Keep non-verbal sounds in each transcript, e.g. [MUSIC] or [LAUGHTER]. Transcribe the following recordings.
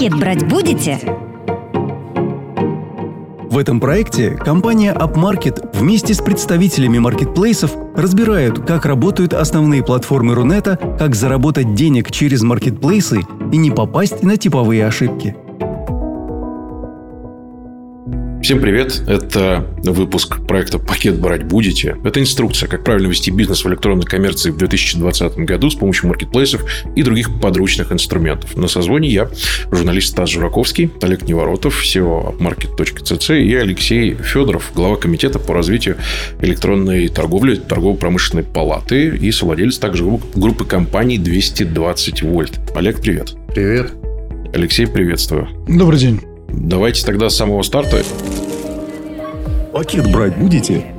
Пакет брать будете? В этом проекте компания UpMarket вместе с представителями маркетплейсов разбирают, как работают основные платформы Рунета, как заработать денег через маркетплейсы и не попасть на типовые ошибки – Всем привет! Это выпуск проекта «Пакет брать будете». Это инструкция, как правильно вести бизнес в электронной коммерции в 2020 году с помощью маркетплейсов и других подручных инструментов. На созвоне я, журналист Стас Жураковский, Олег Неворотов, SEO upmarket.cc и Алексей Федоров, глава комитета по развитию электронной торговли торгово-промышленной палаты и совладелец также группы компаний 220 вольт. Олег, привет! Привет! Алексей, приветствую. Добрый день. Давайте тогда с самого старта. Пакет брать будете?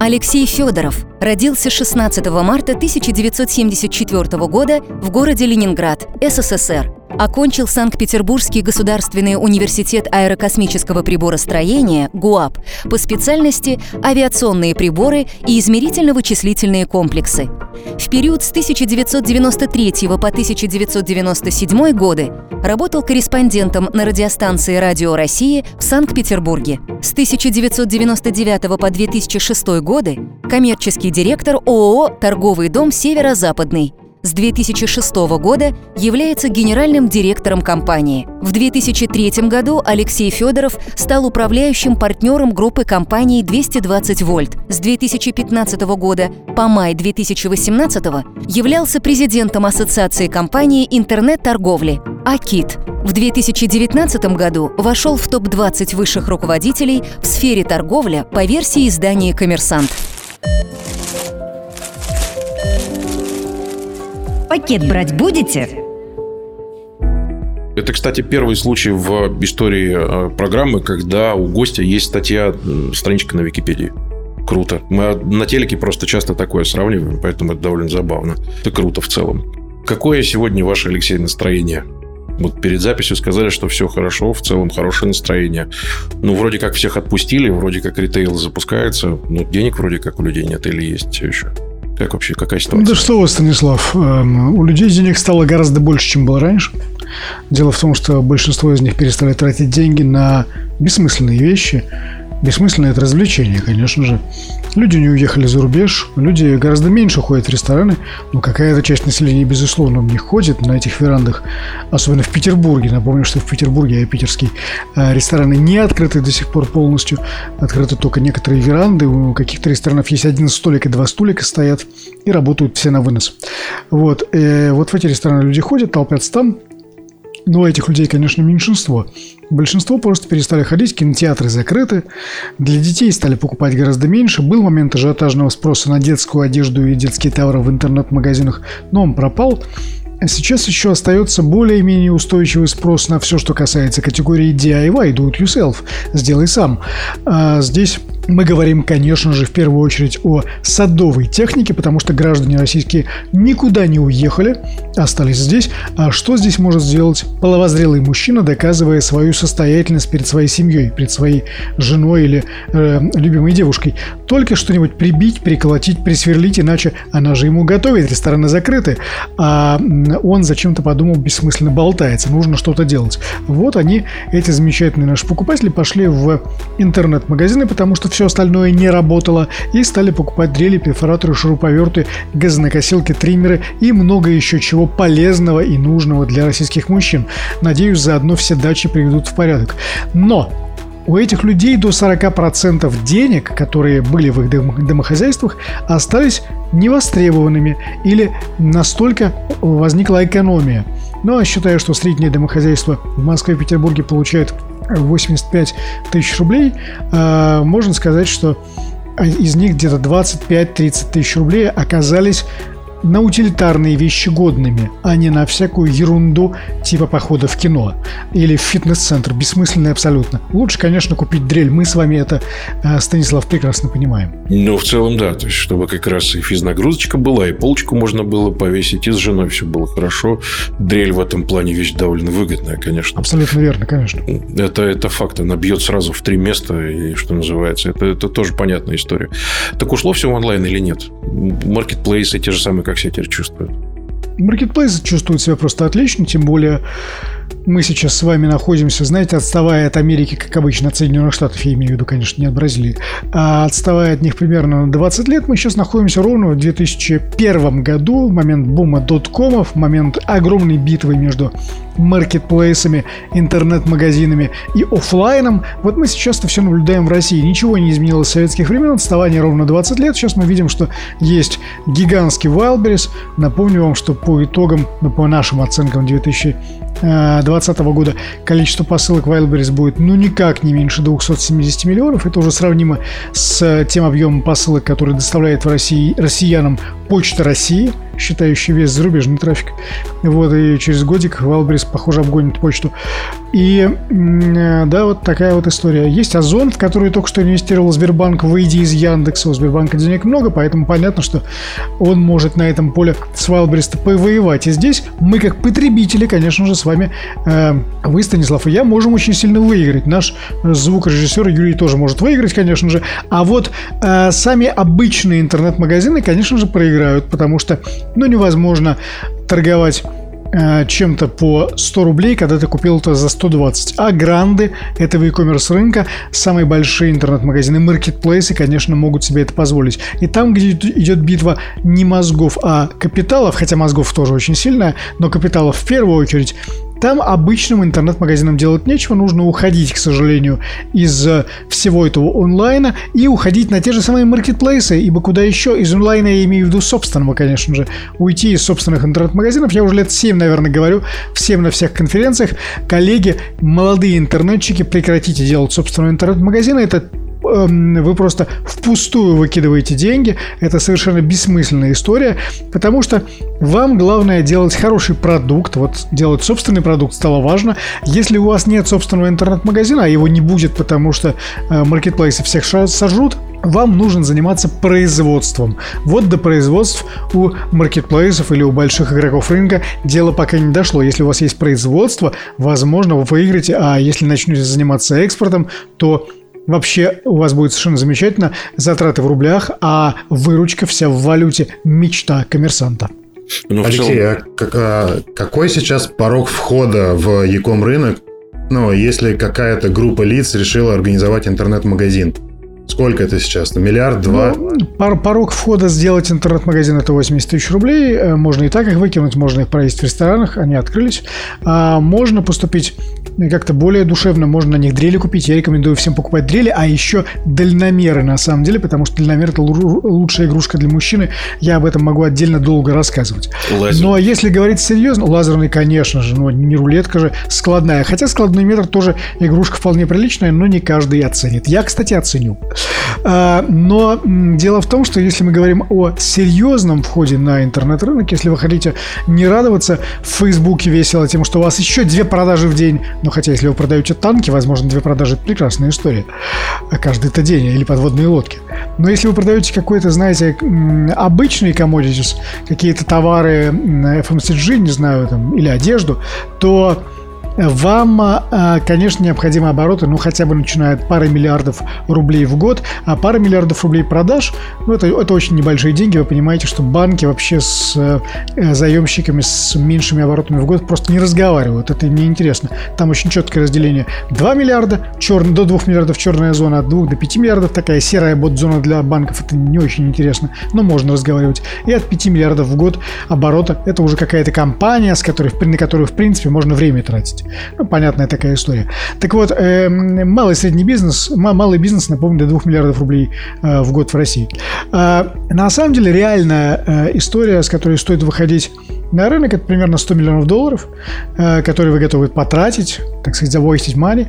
Алексей Федоров родился 16 марта 1974 года в городе Ленинград, СССР. Окончил Санкт-Петербургский государственный университет аэрокосмического приборостроения ГУАП по специальности авиационные приборы и измерительно-вычислительные комплексы. В период с 1993 по 1997 годы работал корреспондентом на радиостанции «Радио России» в Санкт-Петербурге. С 1999 по 2006 годы коммерческий директор ООО «Торговый дом Северо-Западный», с 2006 года является генеральным директором компании. В 2003 году Алексей Федоров стал управляющим партнером группы компаний 220 вольт. С 2015 года по май 2018 являлся президентом Ассоциации компаний интернет-торговли «Акит». В 2019 году вошел в топ-20 высших руководителей в сфере торговля по версии издания «Коммерсант». Пакет брать будете? Это, кстати, первый случай в истории э, программы, когда у гостя есть статья, страничка на Википедии. Круто. Мы на телеке просто часто такое сравниваем, поэтому это довольно забавно. Это круто в целом. Какое сегодня ваше, Алексей, настроение? Вот перед записью сказали, что все хорошо, в целом хорошее настроение. Ну, вроде как всех отпустили, вроде как ритейл запускается, но денег вроде как у людей нет или есть все еще. Как вообще, какая ситуация? Да что вы, Станислав, эм, у людей денег стало гораздо больше, чем было раньше. Дело в том, что большинство из них перестали тратить деньги на бессмысленные вещи, Бессмысленное это развлечение, конечно же. Люди не уехали за рубеж, люди гораздо меньше ходят в рестораны, но какая-то часть населения, безусловно, не ходит на этих верандах, особенно в Петербурге. Напомню, что в Петербурге, я питерский, э, рестораны не открыты до сих пор полностью, открыты только некоторые веранды, у каких-то ресторанов есть один столик и два столика стоят, и работают все на вынос. Вот, и э, вот в эти рестораны люди ходят, толпятся там, но этих людей, конечно, меньшинство. Большинство просто перестали ходить, кинотеатры закрыты, для детей стали покупать гораздо меньше. Был момент ажиотажного спроса на детскую одежду и детские товары в интернет-магазинах, но он пропал. А сейчас еще остается более-менее устойчивый спрос на все, что касается категории DIY, do it yourself, сделай сам. А здесь мы говорим, конечно же, в первую очередь о садовой технике, потому что граждане российские никуда не уехали, остались здесь. А что здесь может сделать половозрелый мужчина, доказывая свою состоятельность перед своей семьей, перед своей женой или э, любимой девушкой? Только что-нибудь прибить, приколотить, присверлить, иначе она же ему готовит, рестораны закрыты, а он зачем-то подумал, бессмысленно болтается, нужно что-то делать. Вот они, эти замечательные наши покупатели, пошли в интернет-магазины, потому что все остальное не работало, и стали покупать дрели, перфораторы, шуруповерты, газонокосилки, триммеры и много еще чего полезного и нужного для российских мужчин. Надеюсь, заодно все дачи приведут в порядок. Но у этих людей до 40% денег, которые были в их домохозяйствах, остались невостребованными или настолько возникла экономия. Но ну, а считаю, что среднее домохозяйство в Москве и Петербурге получает 85 тысяч рублей, а, можно сказать, что из них где-то 25-30 тысяч рублей оказались на утилитарные вещи годными, а не на всякую ерунду типа похода в кино или в фитнес-центр. Бессмысленно абсолютно. Лучше, конечно, купить дрель. Мы с вами это, э, Станислав, прекрасно понимаем. Ну, в целом, да. То есть, чтобы как раз и физнагрузочка была, и полочку можно было повесить, и с женой все было хорошо. Дрель в этом плане вещь довольно выгодная, конечно. Абсолютно верно, конечно. Это, это факт. Она бьет сразу в три места, и что называется. Это, это тоже понятная история. Так ушло все в онлайн или нет? Маркетплейсы те же самые, как себя теперь чувствуют? Маркетплейсы чувствуют себя просто отлично, тем более мы сейчас с вами находимся, знаете, отставая от Америки, как обычно, от Соединенных Штатов, я имею в виду, конечно, не от Бразилии, а отставая от них примерно на 20 лет, мы сейчас находимся ровно в 2001 году, в момент бума доткомов, момент огромной битвы между маркетплейсами, интернет-магазинами и офлайном. Вот мы сейчас это все наблюдаем в России. Ничего не изменилось с советских времен, отставание ровно 20 лет. Сейчас мы видим, что есть гигантский Wildberries. Напомню вам, что по итогам, ну, по нашим оценкам 2020 года количество посылок Wildberries будет ну никак не меньше 270 миллионов. Это уже сравнимо с тем объемом посылок, который доставляет в России россиянам Почта России – считающий весь зарубежный трафик. Вот, и через годик Валбрис, похоже, обгонит почту. И, э, да, вот такая вот история. Есть Озон, в который только что инвестировал Сбербанк, выйдя из Яндекса. У Сбербанка денег много, поэтому понятно, что он может на этом поле с Вайлбриста повоевать. И здесь мы, как потребители, конечно же, с вами, э, вы, Станислав и я, можем очень сильно выиграть. Наш звукорежиссер Юрий тоже может выиграть, конечно же. А вот э, сами обычные интернет-магазины, конечно же, проиграют, потому что ну, невозможно торговать э, чем-то по 100 рублей, когда ты купил это за 120. А гранды этого e-commerce рынка, самые большие интернет-магазины, маркетплейсы, конечно, могут себе это позволить. И там, где идет битва не мозгов, а капиталов, хотя мозгов тоже очень сильная, но капиталов в первую очередь, там обычным интернет-магазинам делать нечего, нужно уходить, к сожалению, из э, всего этого онлайна и уходить на те же самые маркетплейсы, ибо куда еще? Из онлайна я имею в виду собственного, конечно же. Уйти из собственных интернет-магазинов, я уже лет 7, наверное, говорю, всем на всех конференциях, коллеги, молодые интернетчики, прекратите делать собственные интернет-магазины, это вы просто впустую выкидываете деньги. Это совершенно бессмысленная история, потому что вам главное делать хороший продукт. Вот делать собственный продукт стало важно. Если у вас нет собственного интернет-магазина, а его не будет, потому что э, маркетплейсы всех сожрут, вам нужно заниматься производством. Вот до производств у маркетплейсов или у больших игроков рынка дело пока не дошло. Если у вас есть производство, возможно, вы выиграете, а если начнете заниматься экспортом, то Вообще у вас будет совершенно замечательно. Затраты в рублях, а выручка вся в валюте. Мечта коммерсанта. Ну, Алексей, а, как, а какой сейчас порог входа в Яком рынок? Ну, если какая-то группа лиц решила организовать интернет-магазин. Сколько это сейчас? На миллиард, два? Ну, порог входа сделать интернет-магазин это 80 тысяч рублей. Э, можно и так их выкинуть, можно их провести в ресторанах, они открылись. А можно поступить как-то более душевно, можно на них дрели купить. Я рекомендую всем покупать дрели, а еще дальномеры на самом деле, потому что дальномер это лучшая игрушка для мужчины. Я об этом могу отдельно долго рассказывать. Лазер. Но если говорить серьезно, лазерный, конечно же, но не рулетка же, складная. Хотя складной метр тоже игрушка вполне приличная, но не каждый оценит. Я, кстати, оценю. А, но дело в том, что если мы говорим о серьезном входе на интернет-рынок, если вы хотите не радоваться в Фейсбуке весело тем, что у вас еще две продажи в день, ну хотя если вы продаете танки, возможно, две продажи это прекрасная история. А каждый-то день или подводные лодки. Но если вы продаете какой-то, знаете, обычный commodities, какие-то товары FMCG, не знаю, там, или одежду, то вам, а, конечно, необходимы обороты, ну, хотя бы начиная от пары миллиардов рублей в год, а пара миллиардов рублей продаж, ну, это, это очень небольшие деньги, вы понимаете, что банки вообще с э, заемщиками с меньшими оборотами в год просто не разговаривают, это неинтересно. Там очень четкое разделение. 2 миллиарда, черный, до 2 миллиардов черная зона, от 2 до 5 миллиардов такая серая бот-зона для банков, это не очень интересно, но можно разговаривать. И от 5 миллиардов в год оборота, это уже какая-то компания, с которой, на которую, в принципе, можно время тратить. Ну, понятная такая история. Так вот, э, малый и средний бизнес, малый бизнес, напомню, до 2 миллиардов рублей э, в год в России. Э, на самом деле, реальная э, история, с которой стоит выходить на рынок, это примерно 100 миллионов долларов, э, которые вы готовы потратить, так сказать, завоистить money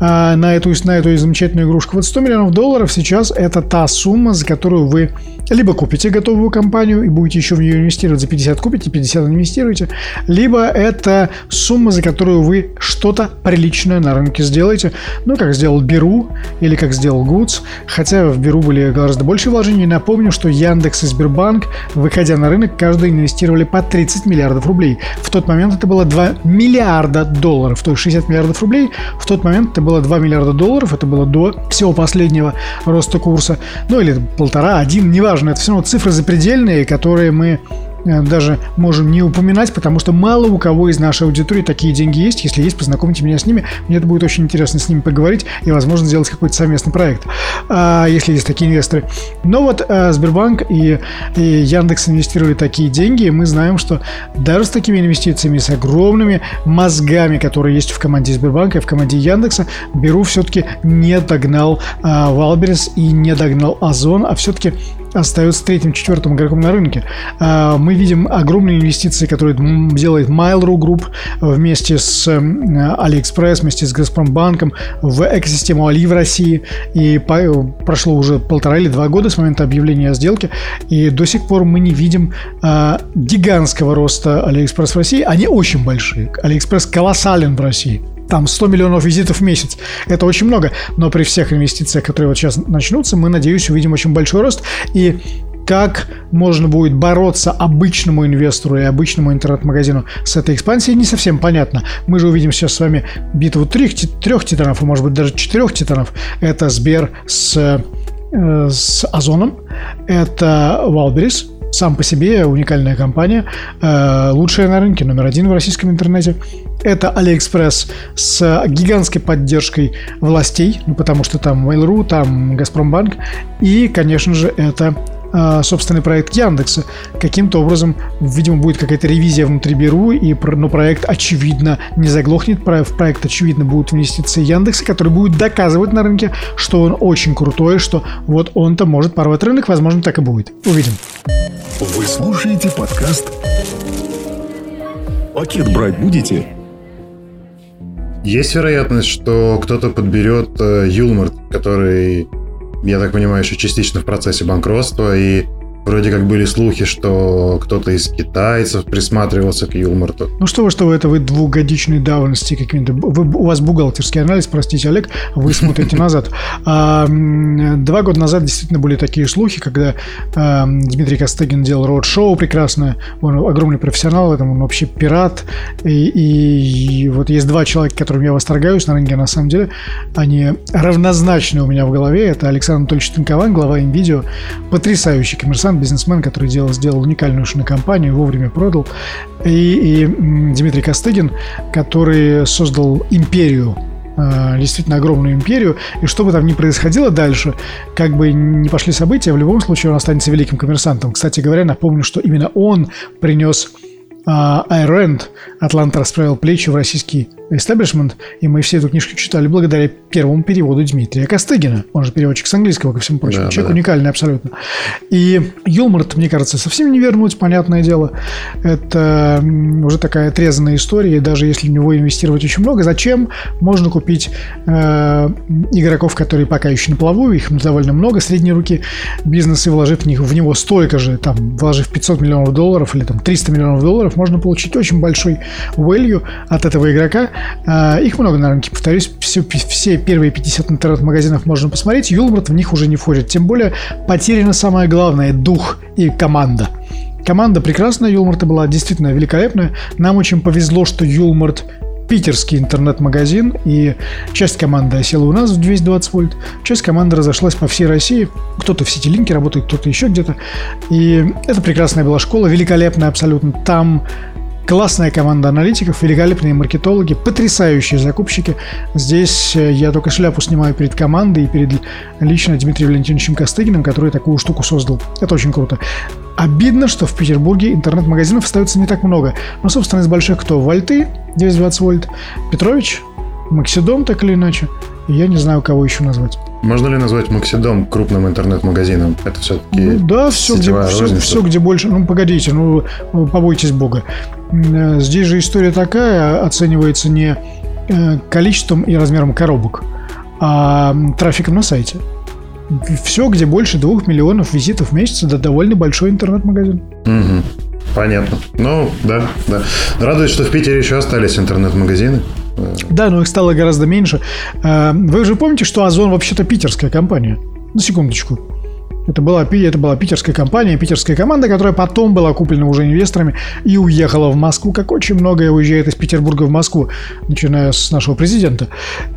э, на, эту, на эту замечательную игрушку. Вот 100 миллионов долларов сейчас это та сумма, за которую вы либо купите готовую компанию и будете еще в нее инвестировать, за 50 купите, 50 инвестируете, либо это сумма, за которую вы что-то приличное на рынке сделаете, ну, как сделал Беру или как сделал Goods, хотя в Беру были гораздо больше вложений. Напомню, что Яндекс и Сбербанк, выходя на рынок, каждый инвестировали по 30 миллиардов рублей. В тот момент это было 2 миллиарда долларов, то есть 60 миллиардов рублей. В тот момент это было 2 миллиарда долларов, это было до всего последнего роста курса, ну или полтора, один, неважно, это все равно цифры запредельные, которые мы даже можем не упоминать, потому что мало у кого из нашей аудитории такие деньги есть. Если есть, познакомьте меня с ними. Мне это будет очень интересно с ними поговорить и, возможно, сделать какой-то совместный проект, а, если есть такие инвесторы. Но вот а, Сбербанк и, и Яндекс инвестировали такие деньги, и мы знаем, что даже с такими инвестициями, с огромными мозгами, которые есть в команде Сбербанка и в команде Яндекса, Беру все-таки не догнал а, Wildberries и не догнал Озон, а все-таки остается третьим-четвертым игроком на рынке. А, мы видим огромные инвестиции, которые делает Mail.ru Group вместе с AliExpress, вместе с Газпромбанком в экосистему Али в России. И прошло уже полтора или два года с момента объявления о сделке, и до сих пор мы не видим а, гигантского роста AliExpress в России. Они очень большие. AliExpress колоссален в России там 100 миллионов визитов в месяц. Это очень много. Но при всех инвестициях, которые вот сейчас начнутся, мы, надеюсь, увидим очень большой рост. И как можно будет бороться обычному инвестору и обычному интернет-магазину с этой экспансией, не совсем понятно. Мы же увидим сейчас с вами битву трех, трех титанов, а может быть даже четырех титанов. Это Сбер с, э, с Озоном, это Wildberries, сам по себе уникальная компания, э, лучшая на рынке, номер один в российском интернете. Это AliExpress с гигантской поддержкой властей, ну, потому что там Mail.ru, там Газпромбанк. И, конечно же, это а, собственный проект Яндекса. Каким-то образом, видимо, будет какая-то ревизия внутри Беру, и, но проект, очевидно, не заглохнет. В проект, очевидно, будут инвестиции Яндекса, который будет доказывать на рынке, что он очень крутой, что вот он-то может порвать рынок. Возможно, так и будет. Увидим. Вы слушаете подкаст «Пакет брать будете?» Есть вероятность, что кто-то подберет э, Юлмарт, который, я так понимаю, еще частично в процессе банкротства, и Вроде как были слухи, что кто-то из китайцев присматривался к Юлмарту. Ну что вы, что вы, это вы двухгодичной давности каким-то... Вы, у вас бухгалтерский анализ, простите, Олег, вы смотрите назад. А, два года назад действительно были такие слухи, когда а, Дмитрий Костыгин делал род-шоу прекрасное, он огромный профессионал в этом, он вообще пират, и, вот есть два человека, которым я восторгаюсь на рынке, на самом деле, они равнозначны у меня в голове, это Александр Анатольевич Танкован, глава МВидео, потрясающий коммерсант, Бизнесмен, который делал, сделал уникальную компанию, вовремя продал. И, и Дмитрий Костыгин, который создал империю э, действительно огромную империю, и что бы там ни происходило дальше, как бы не пошли события, в любом случае он останется великим коммерсантом. Кстати говоря, напомню, что именно он принес Айренд «Атлант расправил плечи» в российский Establishment, и мы все эту книжку читали благодаря первому переводу Дмитрия Костыгина. Он же переводчик с английского, ко всему прочему. Да, Человек да. уникальный абсолютно. И Юлмарт, мне кажется, совсем не вернуть, понятное дело. Это уже такая отрезанная история, и даже если в него инвестировать очень много, зачем? Можно купить э, игроков, которые пока еще на плаву, их довольно много, средней руки бизнеса, вложив в, них, в него столько же, там, вложив 500 миллионов долларов или там 300 миллионов долларов, можно получить очень большой value от этого игрока, их много на рынке, повторюсь, все, все первые 50 интернет-магазинов можно посмотреть. Юлмарт в них уже не входит. Тем более потеряно самое главное – дух и команда. Команда прекрасная Юлмарта была, действительно великолепная. Нам очень повезло, что Юлмарт питерский интернет-магазин, и часть команды осела у нас в 220 вольт, часть команды разошлась по всей России. Кто-то в Ситилинке работает, кто-то еще где-то. И это прекрасная была школа, великолепная абсолютно. Там Классная команда аналитиков, великолепные маркетологи, потрясающие закупщики. Здесь э, я только шляпу снимаю перед командой и перед лично Дмитрием Валентиновичем Костыгиным, который такую штуку создал. Это очень круто. Обидно, что в Петербурге интернет-магазинов остается не так много. Но, собственно, из больших кто? Вольты, 220 вольт, Петрович, Максидом, так или иначе. И я не знаю, кого еще назвать. Можно ли назвать Максидом крупным интернет-магазином? Это все-таки ну, Да, все где, все, все, где больше... Ну, погодите, ну, побойтесь бога. Э, здесь же история такая, оценивается не э, количеством и размером коробок, а трафиком на сайте. Все, где больше двух миллионов визитов в месяц, это довольно большой интернет-магазин. Угу. Понятно. Ну, да, да. Радует, что в Питере еще остались интернет-магазины. Да, но их стало гораздо меньше. Э, вы же помните, что Озон вообще-то питерская компания? На секундочку. Это была, это была питерская компания, питерская команда, которая потом была куплена уже инвесторами и уехала в Москву, как очень многое уезжает из Петербурга в Москву, начиная с нашего президента,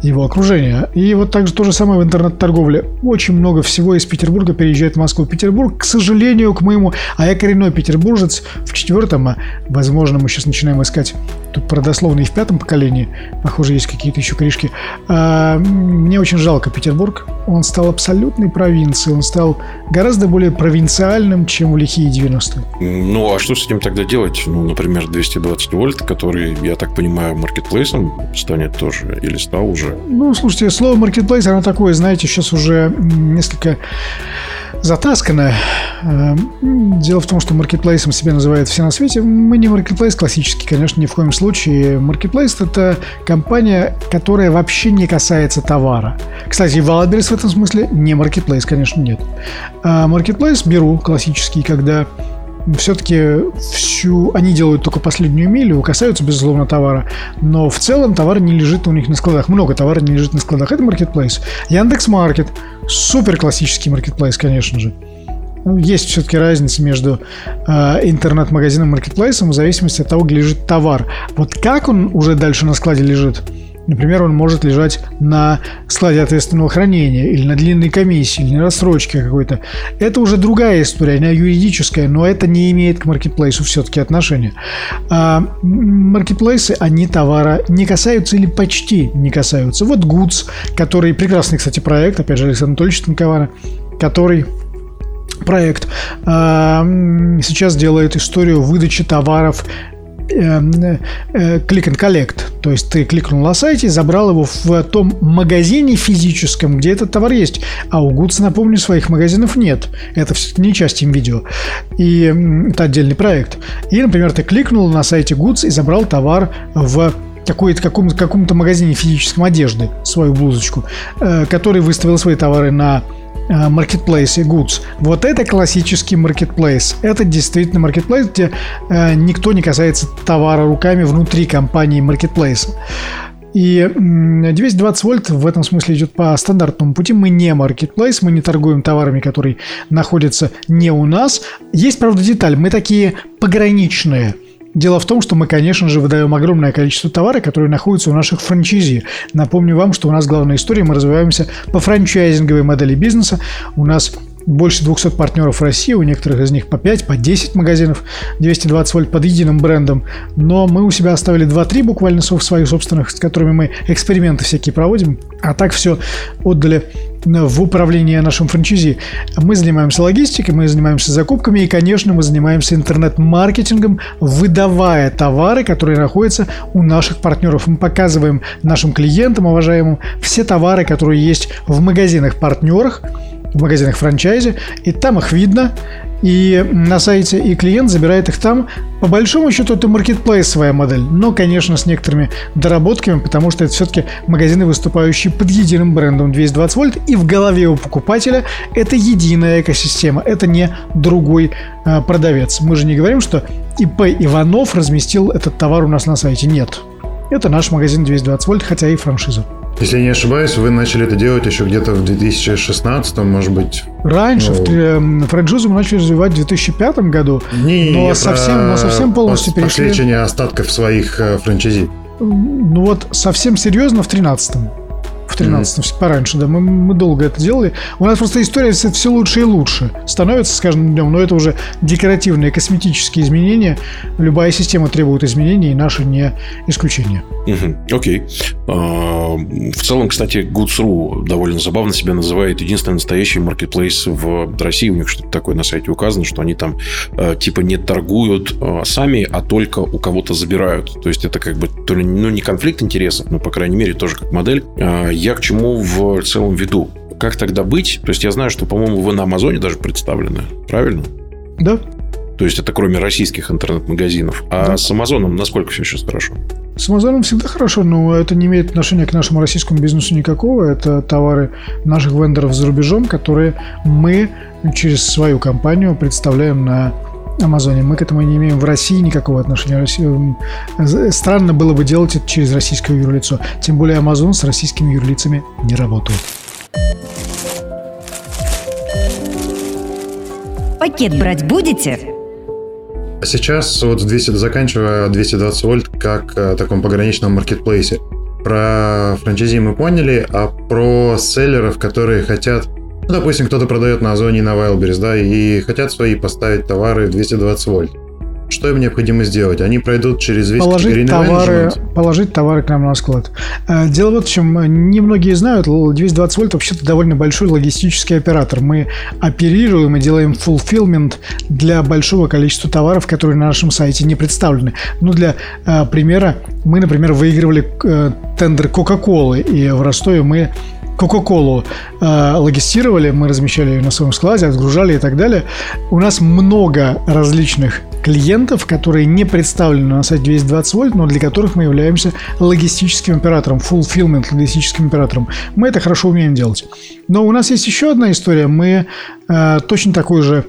его окружения. И вот также то же самое в интернет-торговле. Очень много всего из Петербурга переезжает в Москву. Петербург, к сожалению, к моему, а я коренной петербуржец в четвертом, а возможно мы сейчас начинаем искать тут продословно и в пятом поколении, похоже, есть какие-то еще корешки. А, мне очень жалко Петербург. Он стал абсолютной провинцией, он стал гораздо более провинциальным, чем в лихие 90-е. Ну, а что с этим тогда делать? Ну, например, 220 вольт, который, я так понимаю, маркетплейсом станет тоже или стал уже? Ну, слушайте, слово маркетплейс, оно такое, знаете, сейчас уже несколько затасканная. Эм, дело в том, что маркетплейсом себя называют все на свете. Мы не маркетплейс классический, конечно, ни в коем случае. Маркетплейс – это компания, которая вообще не касается товара. Кстати, Wildberries в этом смысле не маркетплейс, конечно, нет. А маркетплейс беру классический, когда все-таки всю... Они делают только последнюю милю, касаются, безусловно, товара. Но в целом товар не лежит у них на складах. Много товара не лежит на складах. Это маркетплейс. Яндекс Маркет. Супер классический маркетплейс, конечно же. Ну, есть все-таки разница между э, интернет-магазином и маркетплейсом в зависимости от того, где лежит товар. Вот как он уже дальше на складе лежит – Например, он может лежать на складе ответственного хранения или на длинной комиссии, или на рассрочке какой-то. Это уже другая история, она юридическая, но это не имеет к маркетплейсу все-таки отношения. А маркетплейсы, они товара не касаются или почти не касаются. Вот Goods, который прекрасный, кстати, проект, опять же, Александр Анатольевич Танкована, который проект а, сейчас делает историю выдачи товаров click and collect. То есть ты кликнул на сайте, забрал его в том магазине физическом, где этот товар есть. А у Goods, напомню, своих магазинов нет. Это не часть им видео. И это отдельный проект. И, например, ты кликнул на сайте Goods и забрал товар в каком-то магазине физическом одежды свою блузочку, э, который выставил свои товары на маркетплейсе Goods. Вот это классический маркетплейс. Это действительно маркетплейс, где э, никто не касается товара руками внутри компании маркетплейса. И 220 вольт в этом смысле идет по стандартному пути. Мы не маркетплейс, мы не торгуем товарами, которые находятся не у нас. Есть, правда, деталь. Мы такие пограничные – Дело в том, что мы, конечно же, выдаем огромное количество товара, которые находятся у наших франчайзи. Напомню вам, что у нас главная история, мы развиваемся по франчайзинговой модели бизнеса. У нас больше 200 партнеров в России, у некоторых из них по 5, по 10 магазинов, 220 вольт под единым брендом. Но мы у себя оставили 2-3 буквально своих собственных, с которыми мы эксперименты всякие проводим. А так все отдали в управление нашим франчайзи. Мы занимаемся логистикой, мы занимаемся закупками и, конечно, мы занимаемся интернет-маркетингом, выдавая товары, которые находятся у наших партнеров. Мы показываем нашим клиентам, уважаемым, все товары, которые есть в магазинах-партнерах, в магазинах франчайзи, и там их видно, и на сайте, и клиент забирает их там. По большому счету это маркетплейсовая модель, но, конечно, с некоторыми доработками, потому что это все-таки магазины, выступающие под единым брендом 220 вольт, и в голове у покупателя это единая экосистема, это не другой э, продавец. Мы же не говорим, что ИП Иванов разместил этот товар у нас на сайте. Нет. Это наш магазин 220 вольт, хотя и франшиза. Если я не ошибаюсь, вы начали это делать еще где-то в 2016, может быть. Раньше. Ну... Франшизу мы начали развивать в 2005 году. Не, но, совсем, но совсем полностью перешли. Посвящение остатков своих э, франчайзи. Ну вот совсем серьезно в 2013 в 13 mm-hmm. пораньше, да, мы, мы долго это делали. У нас просто история все лучше и лучше становится с каждым днем, но это уже декоративные, косметические изменения. Любая система требует изменений, и наши не исключение. Окей. Okay. Uh, в целом, кстати, Goods.ru довольно забавно себя называет единственный настоящий маркетплейс в России. У них что-то такое на сайте указано, что они там uh, типа не торгуют uh, сами, а только у кого-то забирают. То есть это как бы то ли ну, не конфликт интересов, но, по крайней мере, тоже как модель. Я к чему в целом веду? Как тогда быть? То есть я знаю, что, по-моему, вы на Амазоне даже представлены, правильно? Да. То есть это кроме российских интернет-магазинов. А да. с Амазоном насколько все сейчас хорошо? С Амазоном всегда хорошо, но это не имеет отношения к нашему российскому бизнесу никакого. Это товары наших вендоров за рубежом, которые мы через свою компанию представляем на Амазоне. Мы к этому не имеем в России никакого отношения. Странно было бы делать это через российское юрлицо. Тем более Амазон с российскими юрлицами не работает. Пакет брать будете? А сейчас вот 200, заканчивая 220 вольт как э, таком пограничном маркетплейсе. Про франчайзи мы поняли, а про селлеров, которые хотят ну, допустим, кто-то продает на Озоне и на Wildberries, да, и хотят свои поставить товары 220 вольт. Что им необходимо сделать? Они пройдут через весь положить товары, положить товары к нам на склад. Э, дело вот в чем. Немногие знают, 220 вольт вообще-то довольно большой логистический оператор. Мы оперируем и делаем fulfillment для большого количества товаров, которые на нашем сайте не представлены. Ну, для э, примера, мы, например, выигрывали э, тендер Кока-Колы, и в Ростове мы Кока-Колу э, логистировали, мы размещали ее на своем складе, отгружали и так далее. У нас много различных клиентов, которые не представлены на сайте 220 вольт, но для которых мы являемся логистическим оператором, fulfillment логистическим оператором. Мы это хорошо умеем делать. Но у нас есть еще одна история. Мы э, точно такой же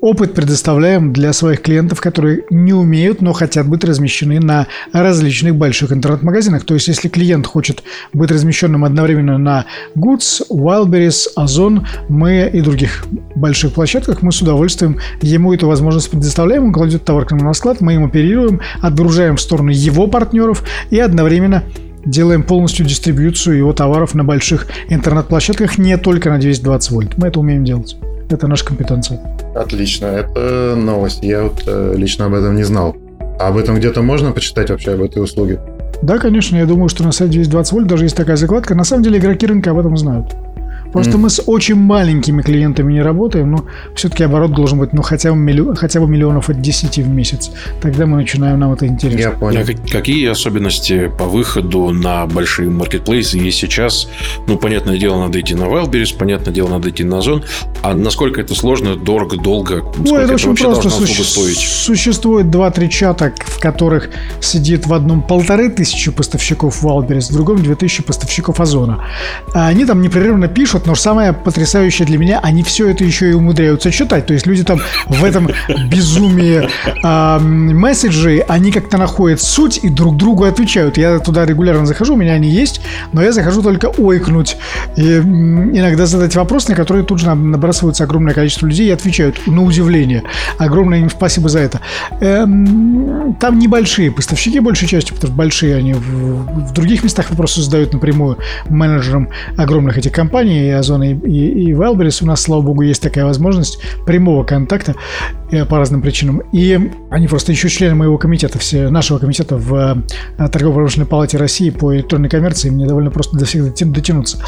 опыт предоставляем для своих клиентов, которые не умеют, но хотят быть размещены на различных больших интернет-магазинах. То есть, если клиент хочет быть размещенным одновременно на Goods, Wildberries, Озон, мы и других больших площадках, мы с удовольствием ему эту возможность предоставляем. Он кладет товар к нам на склад, мы им оперируем, отгружаем в сторону его партнеров и одновременно делаем полностью дистрибьюцию его товаров на больших интернет-площадках, не только на 220 вольт. Мы это умеем делать. Это наша компетенция. Отлично, это новость. Я вот э, лично об этом не знал. А об этом где-то можно почитать вообще, об этой услуге? Да, конечно, я думаю, что на сайте 220 вольт даже есть такая закладка. На самом деле игроки рынка об этом знают. Просто mm. мы с очень маленькими клиентами не работаем, но все-таки оборот должен быть ну, хотя, бы миллион, хотя бы миллионов от 10 в месяц. Тогда мы начинаем, нам это интересно. Я понял. А какие особенности по выходу на большие маркетплейсы есть сейчас? Ну, понятное дело, надо идти на Wildberries, понятное дело, надо идти на Озон. А насколько это сложно, дорого, долго? Ну, это, это очень просто. Суще... стоить? Существует 2-3 чата, в которых сидит в одном полторы тысячи поставщиков Wildberries, в другом 2000 поставщиков Озона. Они там непрерывно пишут, пишут, но самое потрясающее для меня, они все это еще и умудряются читать. То есть люди там в этом безумии э, они как-то находят суть и друг другу отвечают. Я туда регулярно захожу, у меня они есть, но я захожу только ойкнуть. И иногда задать вопрос, на который тут же набрасывается огромное количество людей и отвечают на удивление. Огромное им спасибо за это. Эм, там небольшие поставщики, большей частью, потому что большие они в других местах вопросы задают напрямую менеджерам огромных этих компаний, и Озон, и, и, и Wildberries, у нас, слава богу, есть такая возможность прямого контакта э, по разным причинам. И они просто еще члены моего комитета, все, нашего комитета в э, Торгово-промышленной палате России по электронной коммерции. Мне довольно просто до всех дотянуться.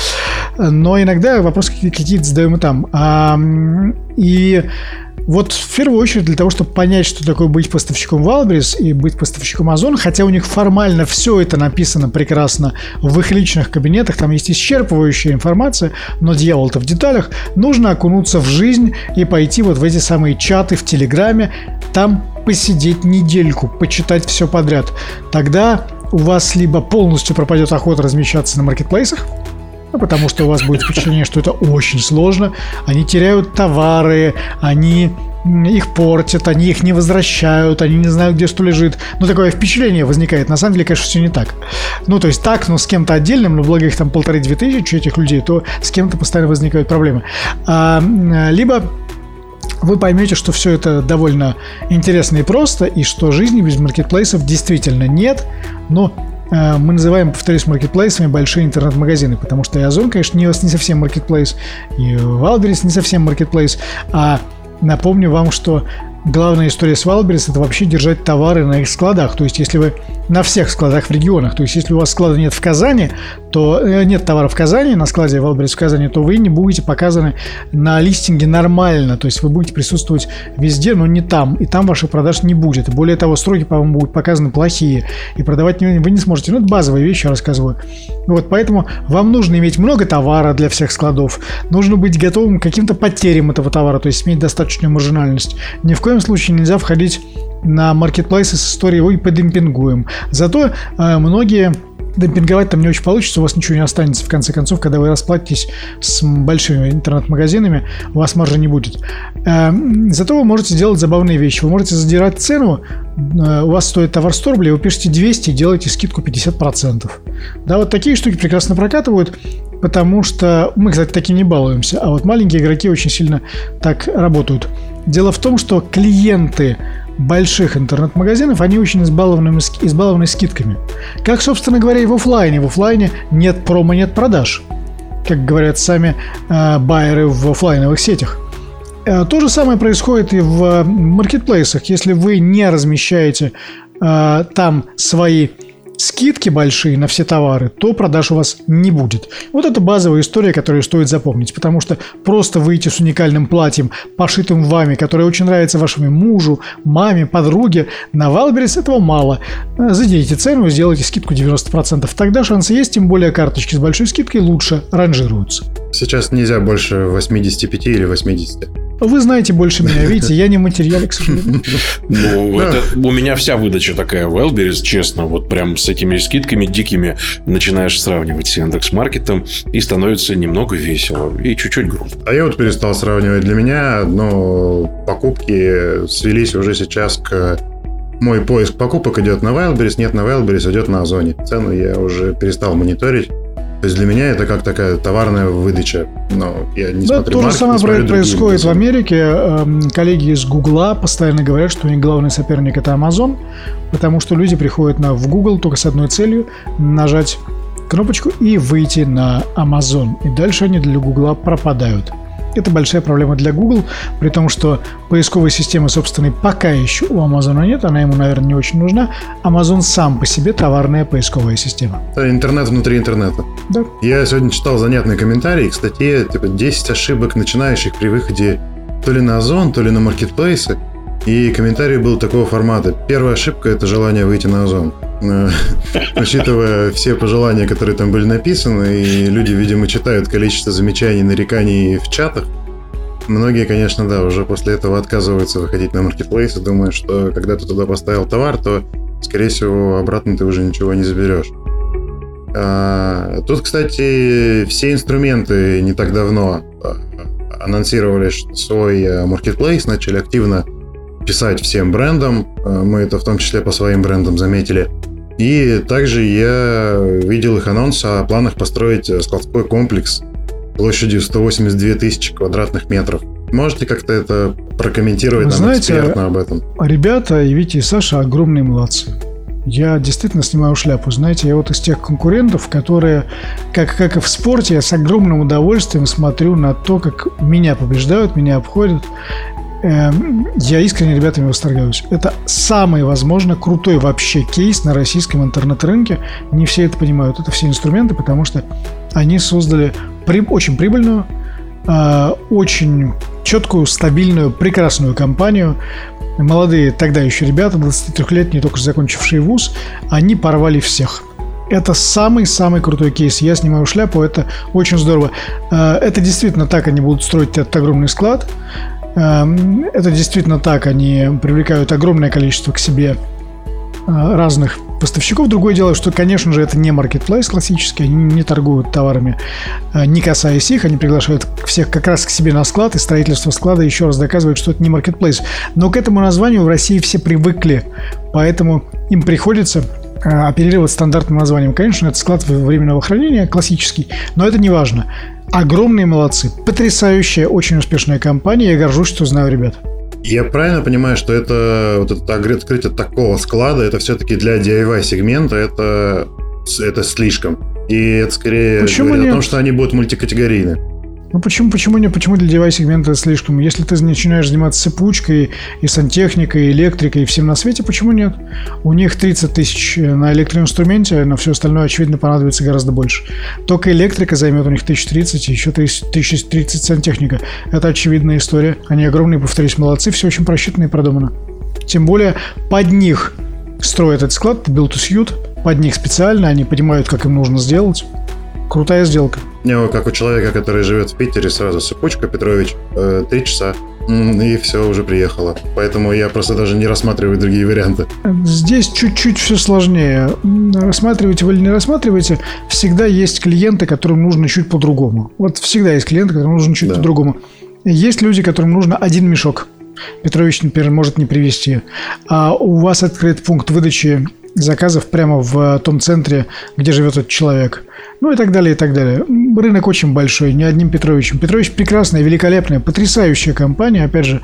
Но иногда вопросы какие-то задаем и там. И вот в первую очередь для того, чтобы понять, что такое быть поставщиком Wildberries и быть поставщиком Озон, хотя у них формально все это написано прекрасно в их личных кабинетах, там есть исчерпывающая информация, но дьявол-то в деталях, нужно окунуться в жизнь и пойти вот в эти самые чаты в Телеграме, там посидеть недельку, почитать все подряд. Тогда у вас либо полностью пропадет охота размещаться на маркетплейсах, ну, потому что у вас будет впечатление, что это очень сложно. Они теряют товары, они их портят, они их не возвращают, они не знают, где что лежит. Ну, такое впечатление возникает. На самом деле, конечно, все не так. Ну, то есть так, но с кем-то отдельным, но благо их там полторы-две тысячи этих людей, то с кем-то постоянно возникают проблемы. А, либо вы поймете, что все это довольно интересно и просто, и что жизни без маркетплейсов действительно нет, но мы называем, повторюсь, маркетплейсами большие интернет-магазины, потому что и Озон, конечно, не, не совсем маркетплейс, и Wildberries не совсем маркетплейс, а напомню вам, что главная история с Wildberries это вообще держать товары на их складах. То есть, если вы на всех складах в регионах, то есть, если у вас склада нет в Казани, то э, нет товара в Казани, на складе Wildberries в Казани, то вы не будете показаны на листинге нормально. То есть, вы будете присутствовать везде, но не там. И там ваших продаж не будет. Более того, сроки, по-моему, будут показаны плохие. И продавать вы не сможете. Ну, это базовые вещи, я рассказываю. Вот, поэтому вам нужно иметь много товара для всех складов. Нужно быть готовым к каким-то потерям этого товара, то есть иметь достаточную маржинальность. Ни в коем случае нельзя входить на маркетплейсы с историей «Ой, подемпингуем». Зато э, многие демпинговать там не очень получится, у вас ничего не останется в конце концов, когда вы расплатитесь с большими интернет-магазинами, у вас маржи не будет. Э, зато вы можете делать забавные вещи. Вы можете задирать цену, э, у вас стоит товар 100 рублей, вы пишете 200 и делаете скидку 50%. Да, вот такие штуки прекрасно прокатывают потому что мы, кстати, таким не балуемся, а вот маленькие игроки очень сильно так работают. Дело в том, что клиенты больших интернет-магазинов, они очень избалованы, избалованы скидками. Как, собственно говоря, и в офлайне. В офлайне нет промо, нет продаж. Как говорят сами э, байеры в офлайновых сетях. Э, то же самое происходит и в маркетплейсах. Если вы не размещаете э, там свои скидки большие на все товары, то продаж у вас не будет. Вот это базовая история, которую стоит запомнить, потому что просто выйти с уникальным платьем, пошитым вами, которое очень нравится вашему мужу, маме, подруге, на Wildberries этого мало. Задерите цену, сделайте скидку 90%. Тогда шансы есть, тем более карточки с большой скидкой лучше ранжируются. Сейчас нельзя больше 85 или 80. Вы знаете больше меня, видите, я не в материале, к сожалению. Ну, это, у меня вся выдача такая в Элберис, честно, вот прям с этими скидками дикими начинаешь сравнивать с Яндекс.Маркетом, и становится немного весело, и чуть-чуть грустно. А я вот перестал сравнивать. Для меня, но покупки свелись уже сейчас к мой поиск покупок идет на Wildberries, нет на Wildberries, идет на Озоне. Цену я уже перестал мониторить. То есть для меня это как такая товарная выдача. Но я не да, смотрю то же самое смотрю происходит в Америке. Эм, Коллеги из Гугла постоянно говорят, что у них главный соперник это Amazon, потому что люди приходят на, в Google только с одной целью – нажать кнопочку и выйти на Amazon. И дальше они для Гугла пропадают. Это большая проблема для Google, при том, что поисковой системы собственной пока еще у Amazon нет, она ему, наверное, не очень нужна. Amazon сам по себе товарная поисковая система. Интернет внутри интернета. Да. Я сегодня читал занятный комментарий к статье, типа 10 ошибок начинающих при выходе то ли на Озон, то ли на маркетплейсы. И комментарий был такого формата. Первая ошибка – это желание выйти на Озон. Э, [LAUGHS] Учитывая все пожелания, которые там были написаны, и люди, видимо, читают количество замечаний, нареканий в чатах, многие, конечно, да, уже после этого отказываются выходить на маркетплейсы, думая, что когда ты туда поставил товар, то, скорее всего, обратно ты уже ничего не заберешь. А, Тут, кстати, все инструменты не так давно а, анонсировали свой э, маркетплейс, начали активно писать всем брендам. Э, Мы это в том числе по своим брендам заметили. И также я видел их анонс о планах построить э, складской комплекс площадью 182 тысячи квадратных метров. Можете как-то это прокомментировать Вы нам знаете, экспертно об этом? Ребята, и Витя, и Саша огромные молодцы. Я действительно снимаю шляпу. Знаете, я вот из тех конкурентов, которые, как, как и в спорте, я с огромным удовольствием смотрю на то, как меня побеждают, меня обходят. Эм, Я искренне ребятами восторгаюсь. Это самый, возможно, крутой вообще кейс на российском интернет-рынке. Не все это понимают. Это все инструменты, потому что они создали при- очень прибыльную, э, очень четкую, стабильную, прекрасную компанию. Молодые тогда еще ребята, 23-летние, только закончившие вуз, они порвали всех. Это самый-самый крутой кейс. Я снимаю шляпу, это очень здорово. Э, Это действительно так они будут строить этот огромный склад. Эм, Это действительно так, они привлекают огромное количество к себе э, разных поставщиков. Другое дело, что, конечно же, это не маркетплейс классический, они не торгуют товарами, э, не касаясь их, они приглашают всех как раз к себе на склад, и строительство склада еще раз доказывает, что это не маркетплейс. Но к этому названию в России все привыкли, поэтому им приходится оперировать стандартным названием. Конечно, это склад временного хранения, классический, но это не важно. Огромные молодцы, потрясающая, очень успешная компания, я горжусь, что знаю ребят. Я правильно понимаю, что это вот это открытие такого склада, это все-таки для DIY сегмента, это, это слишком. И это скорее Почему говорит о том, нет? что они будут мультикатегорийны. Ну почему, почему не, почему для девайс-сегмента слишком? Если ты начинаешь заниматься цепучкой и сантехникой, и электрикой, и всем на свете, почему нет? У них 30 тысяч на электроинструменте, на все остальное, очевидно, понадобится гораздо больше. Только электрика займет у них 1030, и еще 1030 сантехника. Это очевидная история. Они огромные, повторюсь, молодцы, все очень просчитано и продумано. Тем более под них строят этот склад, build to suit, под них специально, они понимают, как им нужно сделать. Крутая сделка. У него, как у человека, который живет в Питере, сразу цепочка, Петрович, э, три часа, и все, уже приехало. Поэтому я просто даже не рассматриваю другие варианты. Здесь чуть-чуть все сложнее. М, Рассматривайте вы или не рассматриваете, всегда есть клиенты, которым нужно чуть по-другому. Вот всегда есть клиенты, которым нужно чуть Да. по-другому. Есть люди, которым нужно один мешок. Петрович, например, может не привезти. А у вас открыт пункт выдачи заказов прямо в том центре, где живет этот человек. Ну и так далее, и так далее. Рынок очень большой, не одним Петровичем. Петрович прекрасная, великолепная, потрясающая компания. Опять же,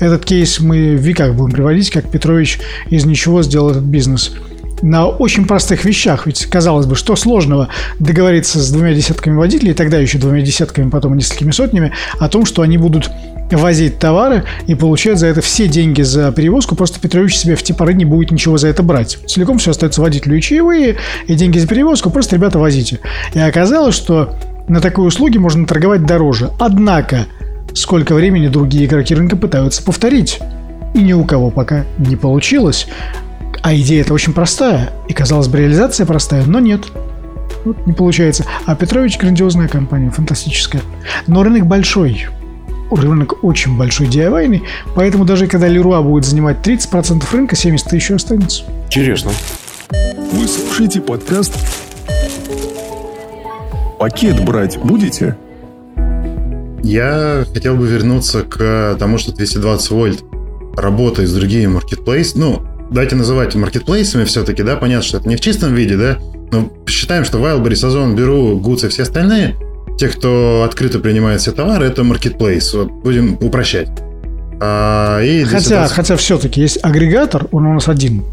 этот кейс мы в веках будем приводить, как Петрович из ничего сделал этот бизнес на очень простых вещах. Ведь, казалось бы, что сложного договориться с двумя десятками водителей, тогда еще двумя десятками, потом несколькими сотнями, о том, что они будут возить товары и получать за это все деньги за перевозку, просто Петрович себе в те поры не будет ничего за это брать. Целиком все остается водителю и чаевые, и деньги за перевозку, просто, ребята, возите. И оказалось, что на такой услуги можно торговать дороже. Однако, сколько времени другие игроки рынка пытаются повторить. И ни у кого пока не получилось. А идея это очень простая. И, казалось бы, реализация простая, но нет. Вот не получается. А Петрович грандиозная компания, фантастическая. Но рынок большой. Рынок очень большой DIY, поэтому даже когда Леруа будет занимать 30% рынка, 70% еще останется. Интересно. Вы слушаете подкаст «Пакет брать будете?» Я хотел бы вернуться к тому, что 220 вольт работает с другими маркетплейс. Ну, давайте называть маркетплейсами все-таки, да, понятно, что это не в чистом виде, да, но считаем, что Wildberries, Озон, Беру, Goods и все остальные, те, кто открыто принимает все товары, это маркетплейс. Вот будем упрощать. А, и хотя, это... хотя все-таки есть агрегатор, он у нас один.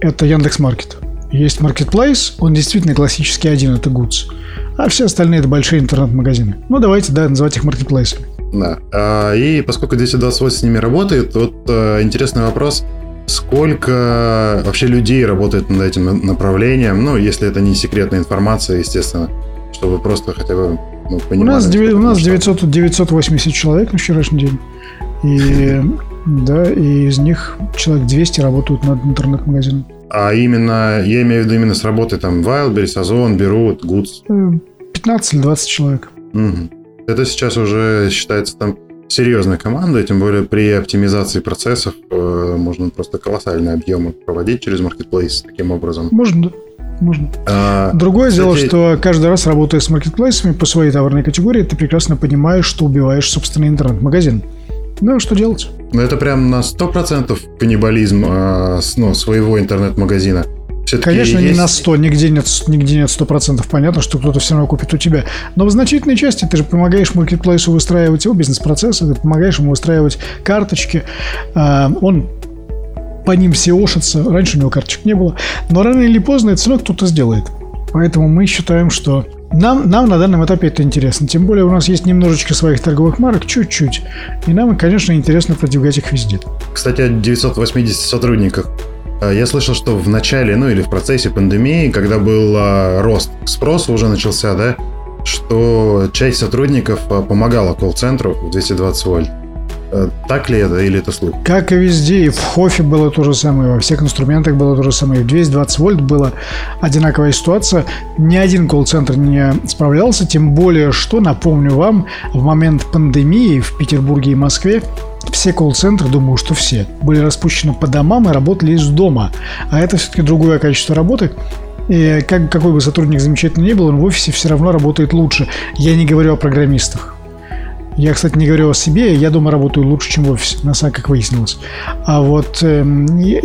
Это Яндекс Маркет. Есть Marketplace, он действительно классический один, это Goods. А все остальные это большие интернет-магазины. Ну, давайте, да, называть их маркетплейсами. Да. А, и поскольку 228 с ними работает, вот а, интересный вопрос – Сколько вообще людей работает над этим направлением? Ну, если это не секретная информация, естественно, чтобы просто хотя бы ну, понимали. У нас, 9, у нас 900, 980 человек на вчерашний день. И, [LAUGHS] да, и из них человек 200 работают над интернет-магазином. А именно, я имею в виду именно с работы там Wildberries, Озон, Берут, Goods? 15 или 20 человек. Угу. Это сейчас уже считается там серьезная команда, тем более при оптимизации процессов э, можно просто колоссальные объемы проводить через маркетплейс таким образом. Можно, можно. А, Другое кстати... дело, что каждый раз работая с маркетплейсами по своей товарной категории, ты прекрасно понимаешь, что убиваешь собственный интернет-магазин. Ну, а что делать? Ну, это прям на 100% каннибализм э, ну, своего интернет-магазина. Конечно, есть... не на 100, нигде нет, нигде нет 100%. Понятно, что кто-то все равно купит у тебя. Но в значительной части ты же помогаешь маркетплейсу выстраивать его бизнес-процессы, ты помогаешь ему выстраивать карточки. А, он по ним SEOшится. Раньше у него карточек не было. Но рано или поздно это все равно кто-то сделает. Поэтому мы считаем, что нам, нам на данном этапе это интересно. Тем более у нас есть немножечко своих торговых марок, чуть-чуть. И нам, конечно, интересно продвигать их везде. Кстати, о 980 сотрудниках. А, я слышал, что в начале, ну или в процессе пандемии, когда был а, рост спроса уже начался, да, что часть сотрудников а, помогала колл-центру в 220 вольт. Так ли это или это слух? Как и везде, и в Хофе было то же самое, во всех инструментах было то же самое, в 220 вольт была одинаковая ситуация. Ни один колл-центр не справлялся, тем более, что, напомню вам, в момент пандемии в Петербурге и Москве все колл-центры, думаю, что все, были распущены по домам и работали из дома. А это все-таки другое качество работы. И как, какой бы сотрудник замечательный ни был, он в офисе все равно работает лучше. Я не говорю о программистах. Я, кстати, не говорю о себе, я дома работаю лучше, чем в офисе, на самом как выяснилось. А вот э,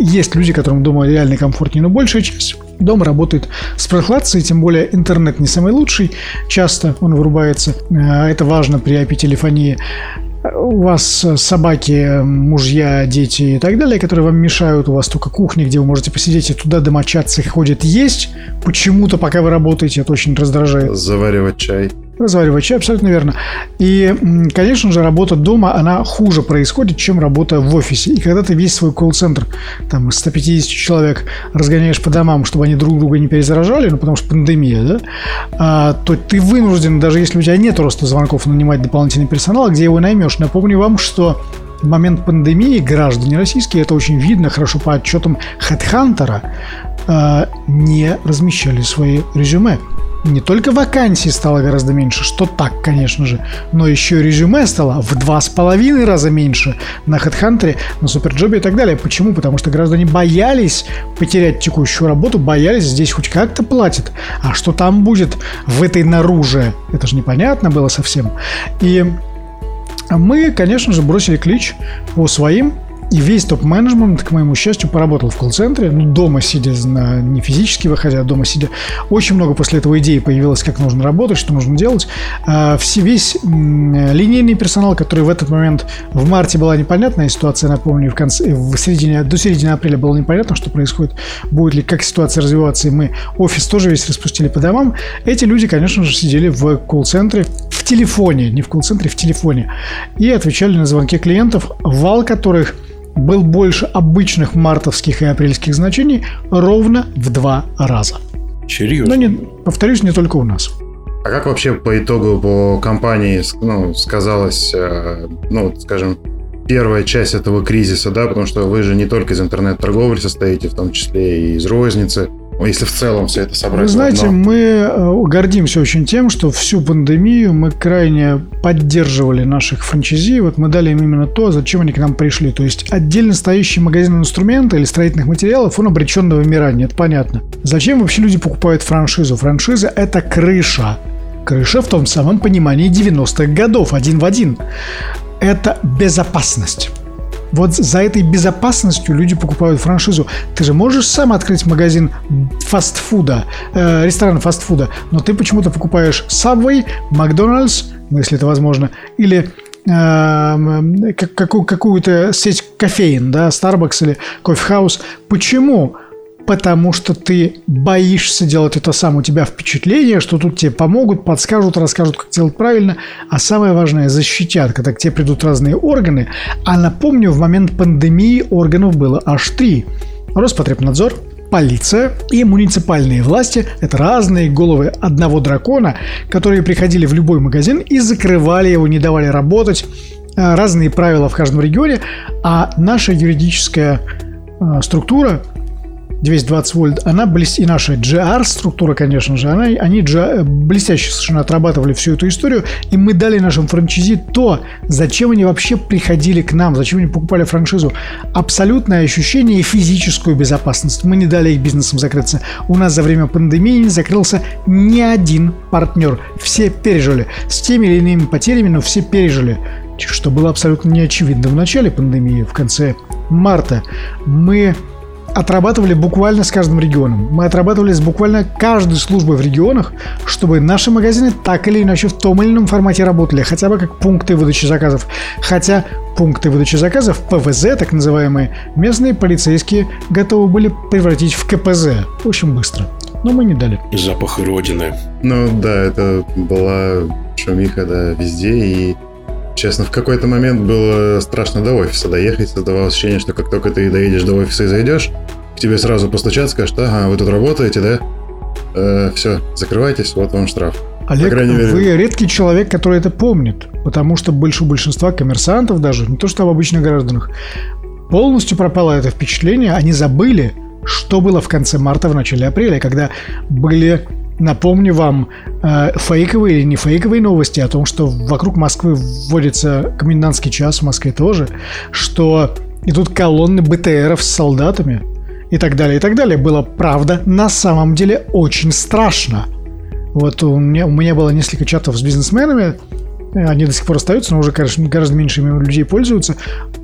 есть люди, которым дома реально комфортнее, но большая часть дома работает с прохладцей, тем более интернет не самый лучший, часто он вырубается. Э, это важно при IP-телефонии у вас э, собаки, мужья, дети и так далее, которые вам мешают, у вас только кухня, где вы можете посидеть и туда домочадцы ходят есть, почему-то пока вы работаете, это очень раздражает. Заваривать чай разваривать чай, абсолютно верно. И, конечно же, работа дома, она хуже происходит, чем работа в офисе. И когда ты весь свой колл-центр, там, из 150 человек разгоняешь по домам, чтобы они друг друга не перезаражали, ну, потому что пандемия, да, а, то ты вынужден, даже если у тебя нет роста звонков, нанимать дополнительный персонал, где его наймешь. Напомню вам, что в момент пандемии граждане российские, это очень видно хорошо по отчетам HeadHunter, а, не размещали свои резюме не только вакансий стало гораздо меньше, что так, конечно же, но еще резюме стало в два с половиной раза меньше на HeadHunter, на Суперджобе и так далее. Почему? Потому что граждане боялись потерять текущую работу, боялись, здесь хоть как-то платят. А что там будет в этой наруже? Это же непонятно было совсем. И мы, конечно же, бросили клич по своим И весь топ-менеджмент, к моему счастью, поработал в колл-центре, ну, дома сидя, на, не физически выходя, а дома сидя. Очень много после этого идей появилось, как нужно работать, что нужно делать. А, все, весь линейный персонал, который в этот момент в марте была непонятная ситуация, напомню, в конце, в середине, до середины апреля было непонятно, что происходит, будет ли, как ситуация развиваться, и мы офис тоже весь распустили по домам. Эти люди, конечно же, сидели в колл-центре, в телефоне, не в колл-центре, в телефоне, и отвечали на звонки клиентов, вал которых – был больше обычных мартовских и апрельских значений ровно в два раза. Серьезно? Но, не, повторюсь, не только у нас. А как вообще по итогу по компании ну, сказалась, э, ну, скажем, первая часть этого кризиса, да, потому что вы же не только из интернет-торговли состоите, в том числе и из розницы. Ну, если в целом все это собрать. Вы знаете, одно. мы э, гордимся очень тем, что всю пандемию мы крайне поддерживали наших франчайзи. Вот мы дали им именно то, зачем они к нам пришли. То есть отдельно стоящий магазин инструмента или строительных материалов, он обречен на вымирание, это понятно. Зачем вообще люди покупают франшизу? Франшиза – это крыша. Крыша в том самом понимании 90-х годов, один в один. Это безопасность. Вот за этой безопасностью люди покупают франшизу. Ты же можешь сам открыть магазин фастфуда, э, ресторан фастфуда, но ты почему-то покупаешь Subway, Макдональдс, ну, если это возможно, или э, какую-то сеть кофеин, да, Starbucks или House. Почему? Потому что ты боишься делать это сам. У тебя впечатление, что тут тебе помогут, подскажут, расскажут, как делать правильно, а самое важное – защитят, когда к тебе придут разные органы. А напомню, в момент пандемии органов было аж три. Роспотребнадзор, полиция и муниципальные власти – это разные головы одного дракона, которые приходили в любой магазин и закрывали его, не давали работать. Э, разные правила в каждом регионе, а наша юридическая э, структура 220 вольт, она блест... и наша GR-структура, конечно же, она, они GR... блестяще совершенно отрабатывали всю эту историю, и мы дали нашим франчайзи то, зачем они вообще приходили к нам, зачем они покупали франшизу. Абсолютное ощущение и физическую безопасность. Мы не дали их бизнесом закрыться. У нас за время пандемии не закрылся ни один партнер. Все пережили. С теми или иными потерями, но все пережили что было абсолютно неочевидно в начале пандемии, в конце марта. Мы отрабатывали буквально с каждым регионом. Мы отрабатывали с буквально каждой службой в регионах, чтобы наши магазины так или иначе в том или ином формате работали, хотя бы как пункты выдачи заказов. Хотя пункты выдачи заказов, ПВЗ, так называемые, местные полицейские готовы были превратить в КПЗ очень быстро. Но мы не дали. Запах Родины. Ну да, это была шумиха, да, везде, и Честно, в какой-то момент было страшно до офиса доехать. Создавалось ощущение, что как только ты доедешь до офиса и зайдешь, к тебе сразу постучат, скажут, ага, вы тут работаете, да? Э, все, закрывайтесь, вот вам штраф. Олег, мере... вы редкий человек, который это помнит, потому что больше большинства коммерсантов даже, не то что об обычных гражданах, полностью пропало это впечатление, они забыли, что было в конце марта, в начале апреля, когда были Напомню вам э, фейковые или не фейковые новости о том, что вокруг Москвы вводится комендантский час, в Москве тоже, что идут колонны БТРов с солдатами и так далее, и так далее. Было, правда, на самом деле очень страшно. Вот у меня, у меня было несколько чатов с бизнесменами, они до сих пор остаются, но уже конечно, гораздо меньше людей пользуются,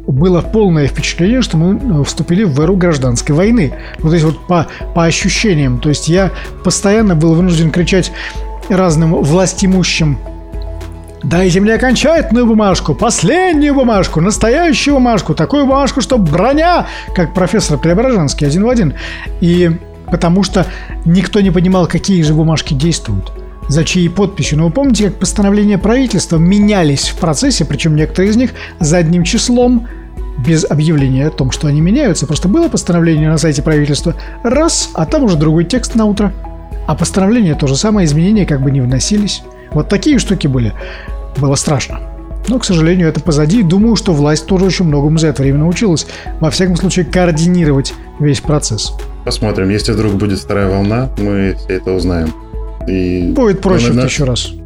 было полное впечатление, что мы э, вступили в эру гражданской войны. Вот здесь вот по, по ощущениям. То есть я постоянно был вынужден кричать разным властимущим Дайте мне окончательную бумажку, последнюю бумажку, настоящую бумажку, такую бумажку, что броня, как профессор Преображенский один в один. И потому что никто не понимал, какие же бумажки действуют за чьей подписью. Но вы помните, как постановления правительства менялись в процессе, причем некоторые из них задним числом, без объявления о том, что они меняются. Просто было постановление на сайте правительства, раз, а там уже другой текст на утро. А постановление то же самое, изменения как бы не вносились. Вот такие штуки были. Было страшно. Но, к сожалению, это позади. Думаю, что власть тоже очень многому за это время научилась. Во всяком случае, координировать весь процесс. Посмотрим. Если вдруг будет вторая волна, мы все это узнаем. И, Будет проще ну, еще раз. [LAUGHS]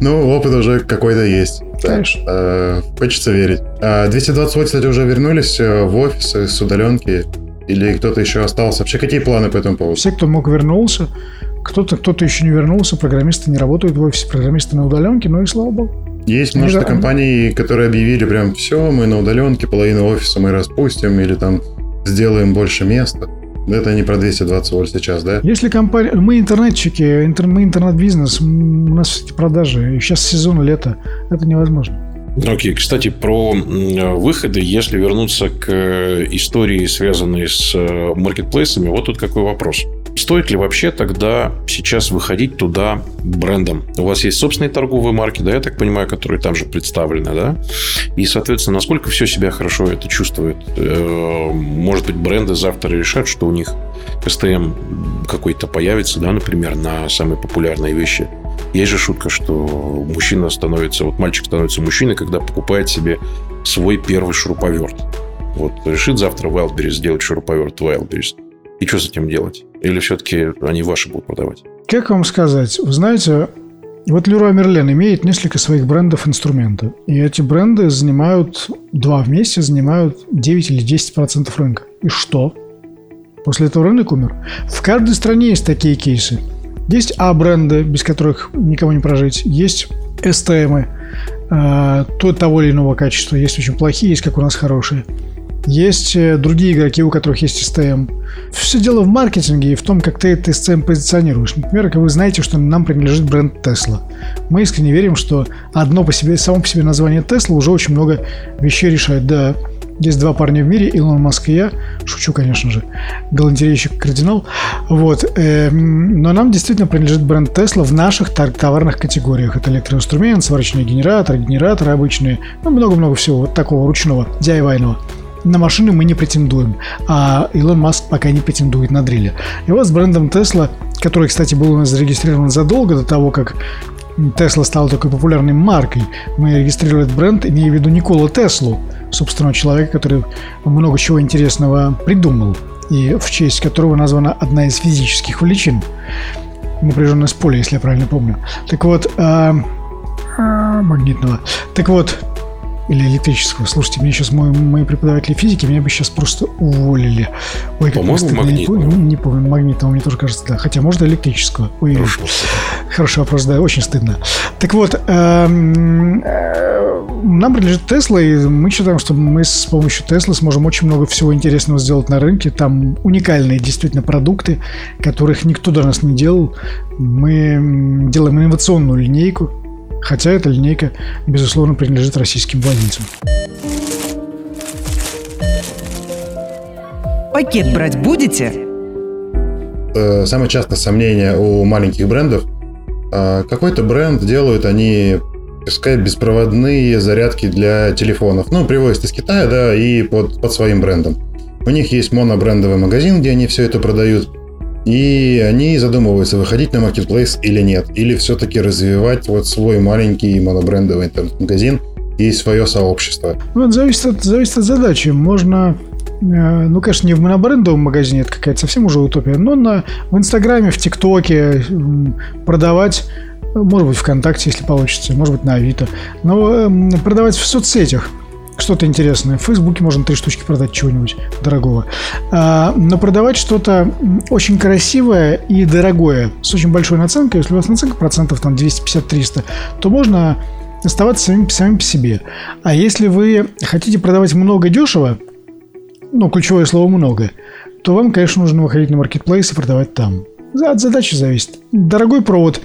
Ну, опыт уже какой-то есть. Конечно. Э, хочется верить. 220 вольт, кстати, уже вернулись э, в офисы с удаленки? Или кто-то еще остался? Вообще, какие планы по этому поводу? Все, кто мог, вернулся. Кто-то кто еще не вернулся. Программисты не работают в офисе, программисты на удаленке. Ну и слава богу. Есть множество компаний, которые объявили прям все, мы на удаленке, половину офиса мы распустим или там сделаем больше места. Это не про 220 вольт сейчас, да? Если компания... Мы интернетчики, интер... мы интернет-бизнес, у нас эти продажи. И сейчас сезон лето. Это невозможно. Окей, okay. кстати, про выходы, если вернуться к э, истории, связанной с э, маркетплейсами, вот тут какой вопрос. Стоит ли вообще тогда сейчас выходить туда брендом? У вас есть собственные торговые марки, да, я так понимаю, которые там же представлены, да? И, соответственно, насколько все себя хорошо это чувствует? Э, может быть, бренды завтра решат, что у них КСТМ какой-то появится, да, например, на самые популярные вещи. Есть же шутка, что мужчина становится, вот мальчик становится мужчиной, когда покупает себе свой первый шуруповерт. Вот решит завтра Wildberries сделать шуруповерт Wildberries. И что с этим делать? Или все-таки они ваши будут продавать? Как вам сказать? Вы знаете, вот Leroy Merlin имеет несколько своих брендов инструмента. И эти бренды занимают, два вместе занимают 9 или 10 процентов рынка. И что? После этого рынок умер. В каждой стране есть такие кейсы. Есть А-бренды, без которых никого не прожить. Есть СТМы э, то, того или иного качества. Есть очень плохие, есть как у нас хорошие. Есть э, другие игроки, у которых есть STM. Все дело в маркетинге и в том, как ты этот STM позиционируешь. Например, как вы знаете, что нам принадлежит бренд Tesla. Мы искренне верим, что одно по себе, само по себе название Tesla уже очень много вещей решает. Да, есть два парня в мире, Илон Маск и я. Шучу, конечно же. Галантерейщик кардинал. Вот. Эм, но нам действительно принадлежит бренд Tesla в наших товарных категориях. Это электроинструмент, сварочный генератор, генераторы обычные. Ну, много-много всего вот такого ручного, DIY-ного на машины мы не претендуем, а Илон Маск пока не претендует на дреле. И вот с брендом Tesla, который, кстати, был у нас зарегистрирован задолго до того, как Tesla стала такой популярной маркой, мы регистрировали этот бренд, имея в виду Никола Теслу, собственного человека, который много чего интересного придумал, и в честь которого названа одна из физических величин. Напряженность поля, если я правильно помню. Так вот, э, магнитного. Так вот, или электрического. Слушайте, мне сейчас мой, мои преподаватели физики меня бы сейчас просто уволили. Ой, как По-моему, магнитного. Не, не помню, магнитного мне тоже кажется, да. Хотя, может, электрического. Ой, Хорошо. Хороший вопрос, да, очень стыдно. Так вот, эм, э, нам принадлежит Тесла, и мы считаем, что мы с помощью Теслы сможем очень много всего интересного сделать на рынке. Там уникальные действительно продукты, которых никто до нас не делал. Мы делаем инновационную линейку, хотя эта линейка, безусловно, принадлежит российским владельцам. Пакет брать будете? Э, самое частое сомнение у маленьких брендов. А, какой-то бренд делают они пускай беспроводные зарядки для телефонов. Ну, привозят из Китая, да, и под, под своим брендом. У них есть монобрендовый магазин, где они все это продают. И они задумываются, выходить на маркетплейс или нет. Или все-таки развивать вот свой маленький монобрендовый интернет-магазин и свое сообщество. Ну, это зависит от, зависит от задачи. Можно э, ну, конечно, не в монобрендовом магазине, это какая-то совсем уже утопия, но на, в Инстаграме, в ТикТоке продавать, может быть, ВКонтакте, если получится, может быть, на Авито, но продавать в соцсетях – что-то интересное. В Фейсбуке можно три штучки продать чего-нибудь дорогого. А, но продавать что-то очень красивое и дорогое с очень большой наценкой, если у вас наценка процентов там 250-300, то можно оставаться самим, самим по себе. А если вы хотите продавать много дешево, ну, ключевое слово «много», то вам, конечно, нужно выходить на маркетплейс и продавать там. От задачи зависит. Дорогой провод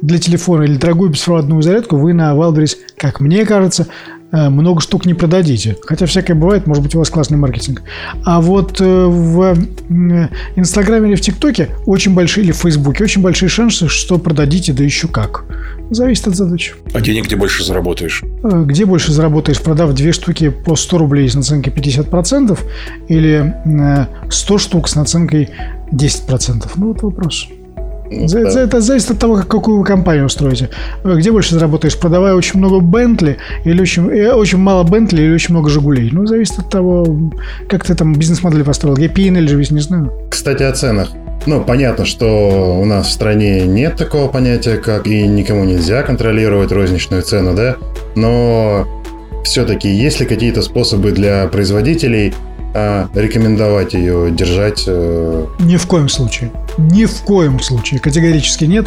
для телефона или дорогую беспроводную зарядку вы на Wildberries, как мне кажется, много штук не продадите. Хотя всякое бывает, может быть, у вас классный маркетинг. А вот э, в Инстаграме или в ТикТоке очень большие, или в Фейсбуке, очень большие шансы, что продадите, да еще как. Зависит от задачи. А денег где больше заработаешь? Э, где больше заработаешь, продав две штуки по 100 рублей с наценкой 50% или 100 штук с наценкой 10%? Ну, вот вопрос. За, да. за, это зависит от того, как, какую вы компанию устроите. Где больше заработаешь, продавая очень много Бентли или очень, э, очень мало Бентли или очень много Жигулей? Ну, зависит от того, как ты там бизнес-модель построил. Я или же не знаю. Кстати, о ценах. Ну, понятно, что у нас в стране нет такого понятия, как и никому нельзя контролировать розничную цену, да? Но все-таки есть ли какие-то способы для производителей а, рекомендовать ее держать? Э... Ни в коем случае. Ни в коем случае. Категорически нет.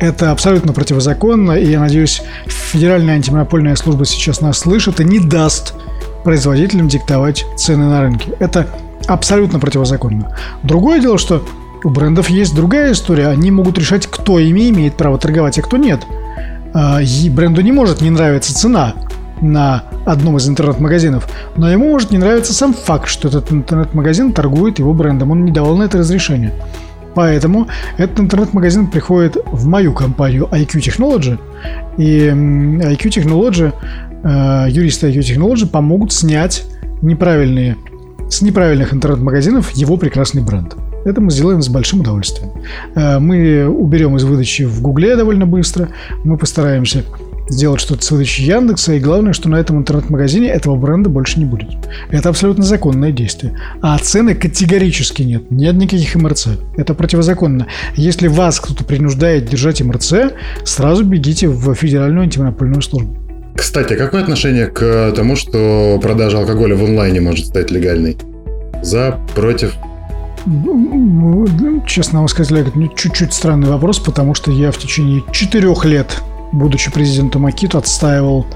Это абсолютно противозаконно. И я надеюсь, Федеральная антимонопольная служба сейчас нас слышит и не даст производителям диктовать цены на рынке. Это абсолютно противозаконно. Другое дело, что у брендов есть другая история. Они могут решать, кто ими имеет право торговать, а кто нет. А, и бренду не может не нравиться цена на одном из интернет-магазинов, но ему может не нравиться сам факт, что этот интернет-магазин торгует его брендом. Он не давал на это разрешение. Поэтому этот интернет-магазин приходит в мою компанию IQ Technology, и IQ Technology, э, юристы IQ Technology помогут снять неправильные, с неправильных интернет-магазинов его прекрасный бренд. Это мы сделаем с большим удовольствием. Э, мы уберем из выдачи в Гугле довольно быстро. Мы постараемся сделать что-то с выдачей Яндекса, и главное, что на этом интернет-магазине этого бренда больше не будет. Это абсолютно законное действие. А цены категорически нет. Нет никаких МРЦ. Это противозаконно. Если вас кто-то принуждает держать МРЦ, сразу бегите в Федеральную антимонопольную службу. Кстати, какое отношение к тому, что продажа алкоголя в онлайне может стать легальной? За, против? Честно вам сказать, Олег, это чуть-чуть странный вопрос, потому что я в течение четырех лет, будучи президентом Акиту, отстаивал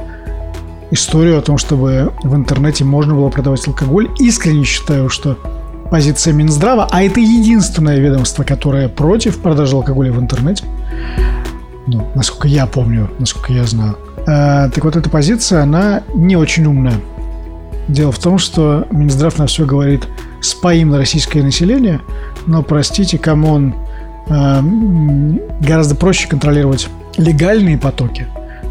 историю о том, чтобы в интернете можно было продавать алкоголь. Искренне считаю, что позиция Минздрава, а это единственное ведомство, которое против продажи алкоголя в интернете, ну, насколько я помню, насколько я знаю. Э, так вот, эта позиция, она не очень умная. Дело в том, что Минздрав на все говорит – споим на российское население, но, простите, come on, гораздо проще контролировать легальные потоки,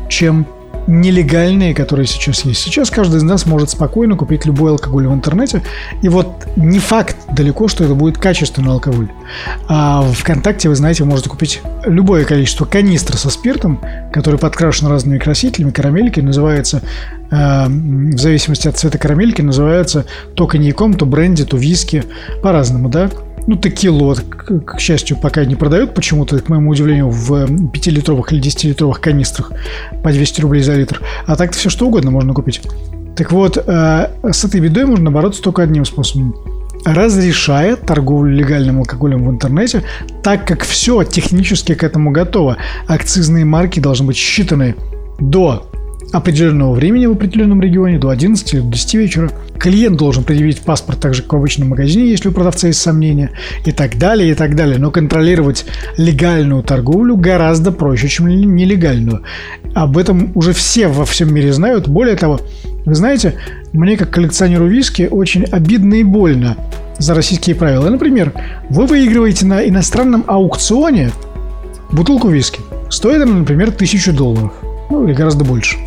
чем нелегальные, которые сейчас есть. Сейчас каждый из нас может спокойно купить любой алкоголь в интернете. И вот не факт далеко, что это будет качественный алкоголь. А ВКонтакте, вы знаете, вы можете купить любое количество канистр со спиртом, который подкрашен разными красителями, карамельки, называется, э, в зависимости от цвета карамельки, называется то коньяком, то бренди, то виски, по-разному, да? Ну, текилу, вот, к, к счастью, пока не продают почему-то, к моему удивлению, в 5-литровых или 10-литровых канистрах по 200 рублей за литр. А так-то все что угодно можно купить. Так вот, э, с этой бедой можно бороться только одним способом. Разрешая торговлю легальным алкоголем в интернете, так как все технически к этому готово. Акцизные марки должны быть считаны до определенного времени в определенном регионе, до 11 или до 10 вечера. Клиент должен предъявить паспорт так же, как в обычном магазине, если у продавца есть сомнения, и так далее, и так далее. Но контролировать легальную торговлю гораздо проще, чем нелегальную. Об этом уже все во всем мире знают. Более того, вы знаете, мне как коллекционеру виски очень обидно и больно за российские правила. Например, вы выигрываете на иностранном аукционе бутылку виски. Стоит она, например, тысячу долларов ну или гораздо больше.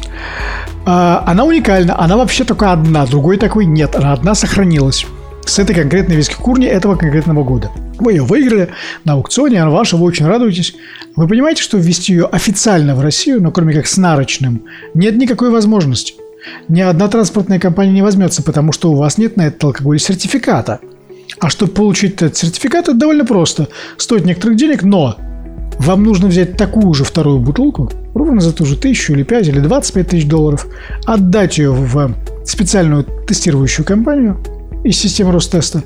А, она уникальна, она вообще только одна, другой такой нет, она одна сохранилась с этой конкретной виски-курни этого конкретного года. Вы ее выиграли на аукционе, она ваша, вы очень радуетесь. Вы понимаете, что ввести ее официально в Россию, но кроме как с нарочным, нет никакой возможности. Ни одна транспортная компания не возьмется, потому что у вас нет на этот алкоголь сертификата. А чтобы получить этот сертификат, это довольно просто. Стоит некоторых денег, но вам нужно взять такую же вторую бутылку, ровно за ту же тысячу или пять или 25 тысяч долларов, отдать ее в специальную тестирующую компанию из системы Ростеста,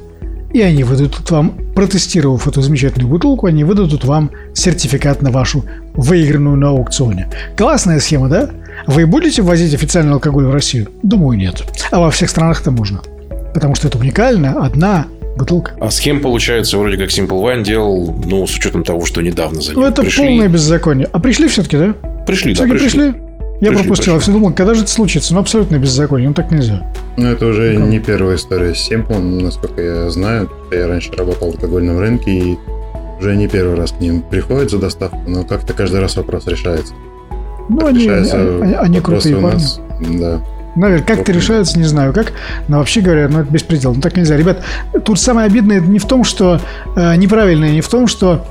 и они выдадут вам, протестировав эту замечательную бутылку, они выдадут вам сертификат на вашу выигранную на аукционе. Классная схема, да? Вы будете ввозить официальный алкоголь в Россию? Думаю, нет. А во всех странах это можно. Потому что это уникально, одна бутылка. А схем, получается, вроде как Simple Wine делал, ну, с учетом того, что недавно за ним Ну, это пришли. полное беззаконие. А пришли все-таки, да? Пришли, все да, пришли. пришли? Я пришли, пропустил, я все думал, когда же это случится? Ну, абсолютно беззаконие, ну так нельзя. Ну, это уже ну, не первая история с Simple, насколько я знаю. Я раньше работал в алкогольном рынке, и уже не первый раз к ним приходит за доставку, но как-то каждый раз вопрос решается. Ну, они, они, они крутые у нас, парни. Да. Наверное, как это решается, не знаю как. Но вообще говоря, ну это беспредел. Ну так нельзя. Ребят, тут самое обидное не в том, что э, неправильное, не в том, что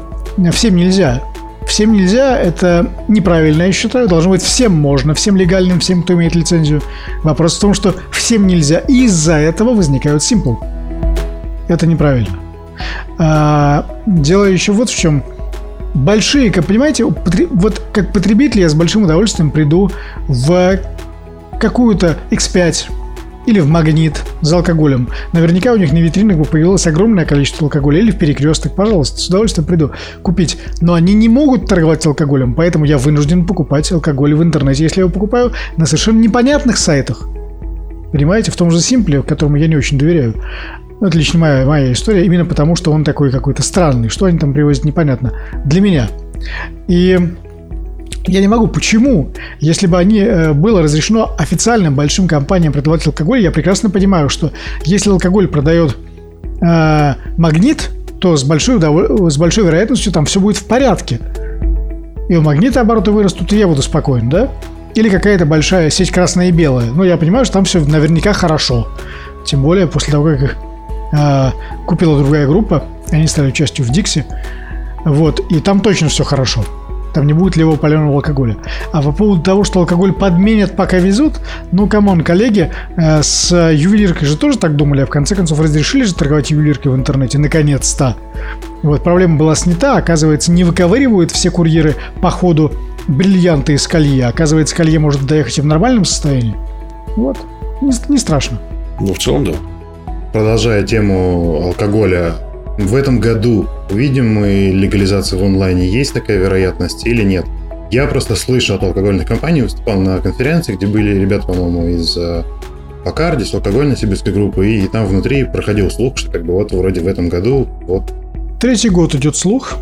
всем нельзя. Всем нельзя, это неправильно, я считаю. Должно быть всем можно, всем легальным, всем, кто имеет лицензию. Вопрос в том, что всем нельзя. И из-за этого возникают симпл. Это неправильно. А, дело еще вот в чем. Большие, как понимаете, вот как потребитель я с большим удовольствием приду в какую-то X5 или в магнит за алкоголем. Наверняка у них на витринах бы появилось огромное количество алкоголя или в перекресток. Пожалуйста, с удовольствием приду купить. Но они не могут торговать алкоголем, поэтому я вынужден покупать алкоголь в интернете, если я его покупаю на совершенно непонятных сайтах. Понимаете, в том же Симпле, которому я не очень доверяю. Это лично моя, моя история, именно потому, что он такой какой-то странный. Что они там привозят, непонятно. Для меня. И я не могу. Почему? Если бы они э, было разрешено официальным большим компаниям продавать алкоголь, я прекрасно понимаю, что если алкоголь продает э, магнит, то с большой, с большой вероятностью там все будет в порядке. И у магнита обороты вырастут, и я буду спокоен, да? Или какая-то большая сеть красная и белая. Ну, я понимаю, что там все наверняка хорошо. Тем более после того, как их э, купила другая группа, они стали частью в Дикси. Вот, и там точно все хорошо там не будет левого паленого алкоголя. А по поводу того, что алкоголь подменят, пока везут, ну, come on, коллеги, э, с ювелиркой же тоже так думали, а в конце концов разрешили же торговать ювелиркой в интернете, наконец-то. Вот проблема была снята, оказывается, не выковыривают все курьеры по ходу бриллианты из колье. Оказывается, колье может доехать и в нормальном состоянии. Вот, не, не страшно. Ну, в целом, да. Продолжая тему алкоголя, в этом году увидим мы легализацию в онлайне, есть такая вероятность или нет? Я просто слышал от алкогольных компаний, выступал на конференции, где были ребята, по-моему, из Покарди, с алкогольной сибирской группы, и там внутри проходил слух, что как бы вот вроде в этом году вот... Третий год идет слух,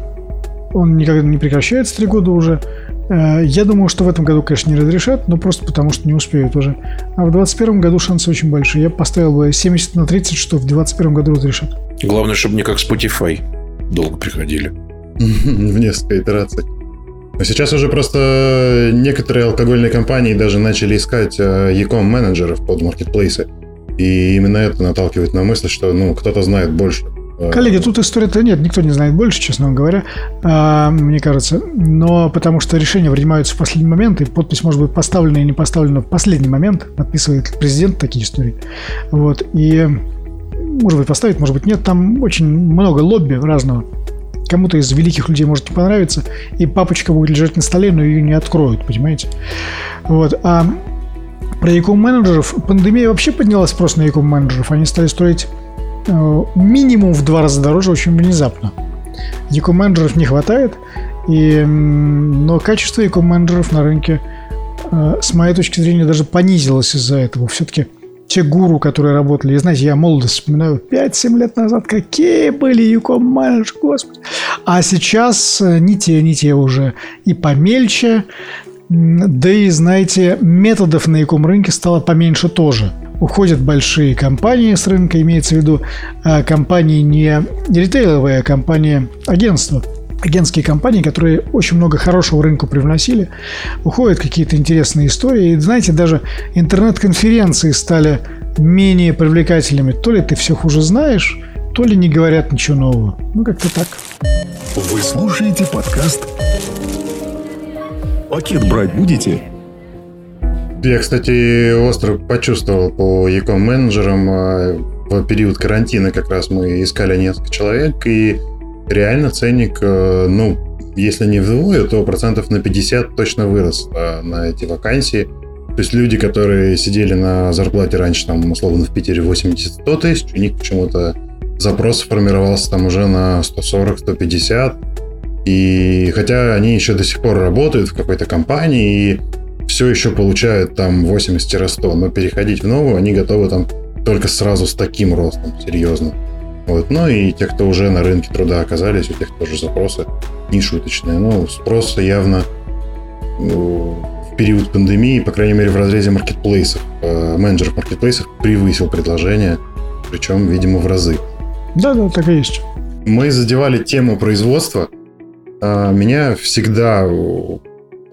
он никогда не прекращается три года уже. Э, я думаю, что в этом году, конечно, не разрешат, но просто потому, что не успеют уже. А в 2021 году шансы очень большие. Я поставил бы 70 на 30, что в 2021 году разрешат. Главное, чтобы не как Spotify долго приходили. [LAUGHS] В несколько итераций. Сейчас уже просто некоторые алкогольные компании даже начали искать e-com менеджеров под маркетплейсы. И именно это наталкивает на мысль, что ну, кто-то знает больше Э, Коллеги, тут история-то нет, никто не знает больше, честно говоря, а, мне кажется. Но потому что решения принимаются в последний момент, и подпись может быть поставлена и не поставлена в последний момент, подписывает президент такие истории. Вот, и может быть поставить, может быть нет, там очень много лобби разного. Кому-то из великих людей может не понравиться, и папочка будет лежать на столе, но ее не откроют, понимаете? Вот, а про e менеджеров пандемия вообще подняла спрос на e менеджеров Они стали строить Э, минимум в два раза дороже очень внезапно. Eco-менеджеров не хватает, и, но качество eco-менеджеров на рынке, э, с моей точки зрения, даже понизилось из-за этого. Все-таки те гуру, которые работали, и знаете, я молодость вспоминаю, 5-7 лет назад, какие были юком менеджеры, господи. А сейчас э, не те, не те уже. И помельче, да и, знаете, методов на яком рынке стало поменьше тоже – уходят большие компании с рынка, имеется в виду а, компании не ритейловые, а компании агентства агентские компании, которые очень много хорошего рынку привносили, уходят какие-то интересные истории. И знаете, даже интернет-конференции стали менее привлекательными. То ли ты все хуже знаешь, то ли не говорят ничего нового. Ну, как-то так. Вы слушаете подкаст «Пакет брать будете?» Я, кстати, остро почувствовал по e менеджерам а, в период карантина как раз мы искали несколько человек, и реально ценник, э, ну, если не вдвое, то процентов на 50 точно вырос а, на эти вакансии. То есть люди, которые сидели на зарплате раньше, там, условно, в Питере 80-100 тысяч, у них почему-то запрос формировался там уже на 140-150. И хотя они еще до сих пор работают в какой-то компании, и все еще получают там 80-100, но переходить в новую они готовы там только сразу с таким ростом, серьезно. Вот. Ну и те, кто уже на рынке труда оказались, у тех тоже запросы не шуточные. Ну, спрос явно ну, в период пандемии, по крайней мере, в разрезе маркетплейсов, э, менеджеров маркетплейсов превысил предложение, причем, видимо, в разы. Да, да, так и есть. Мы задевали тему производства. А, меня всегда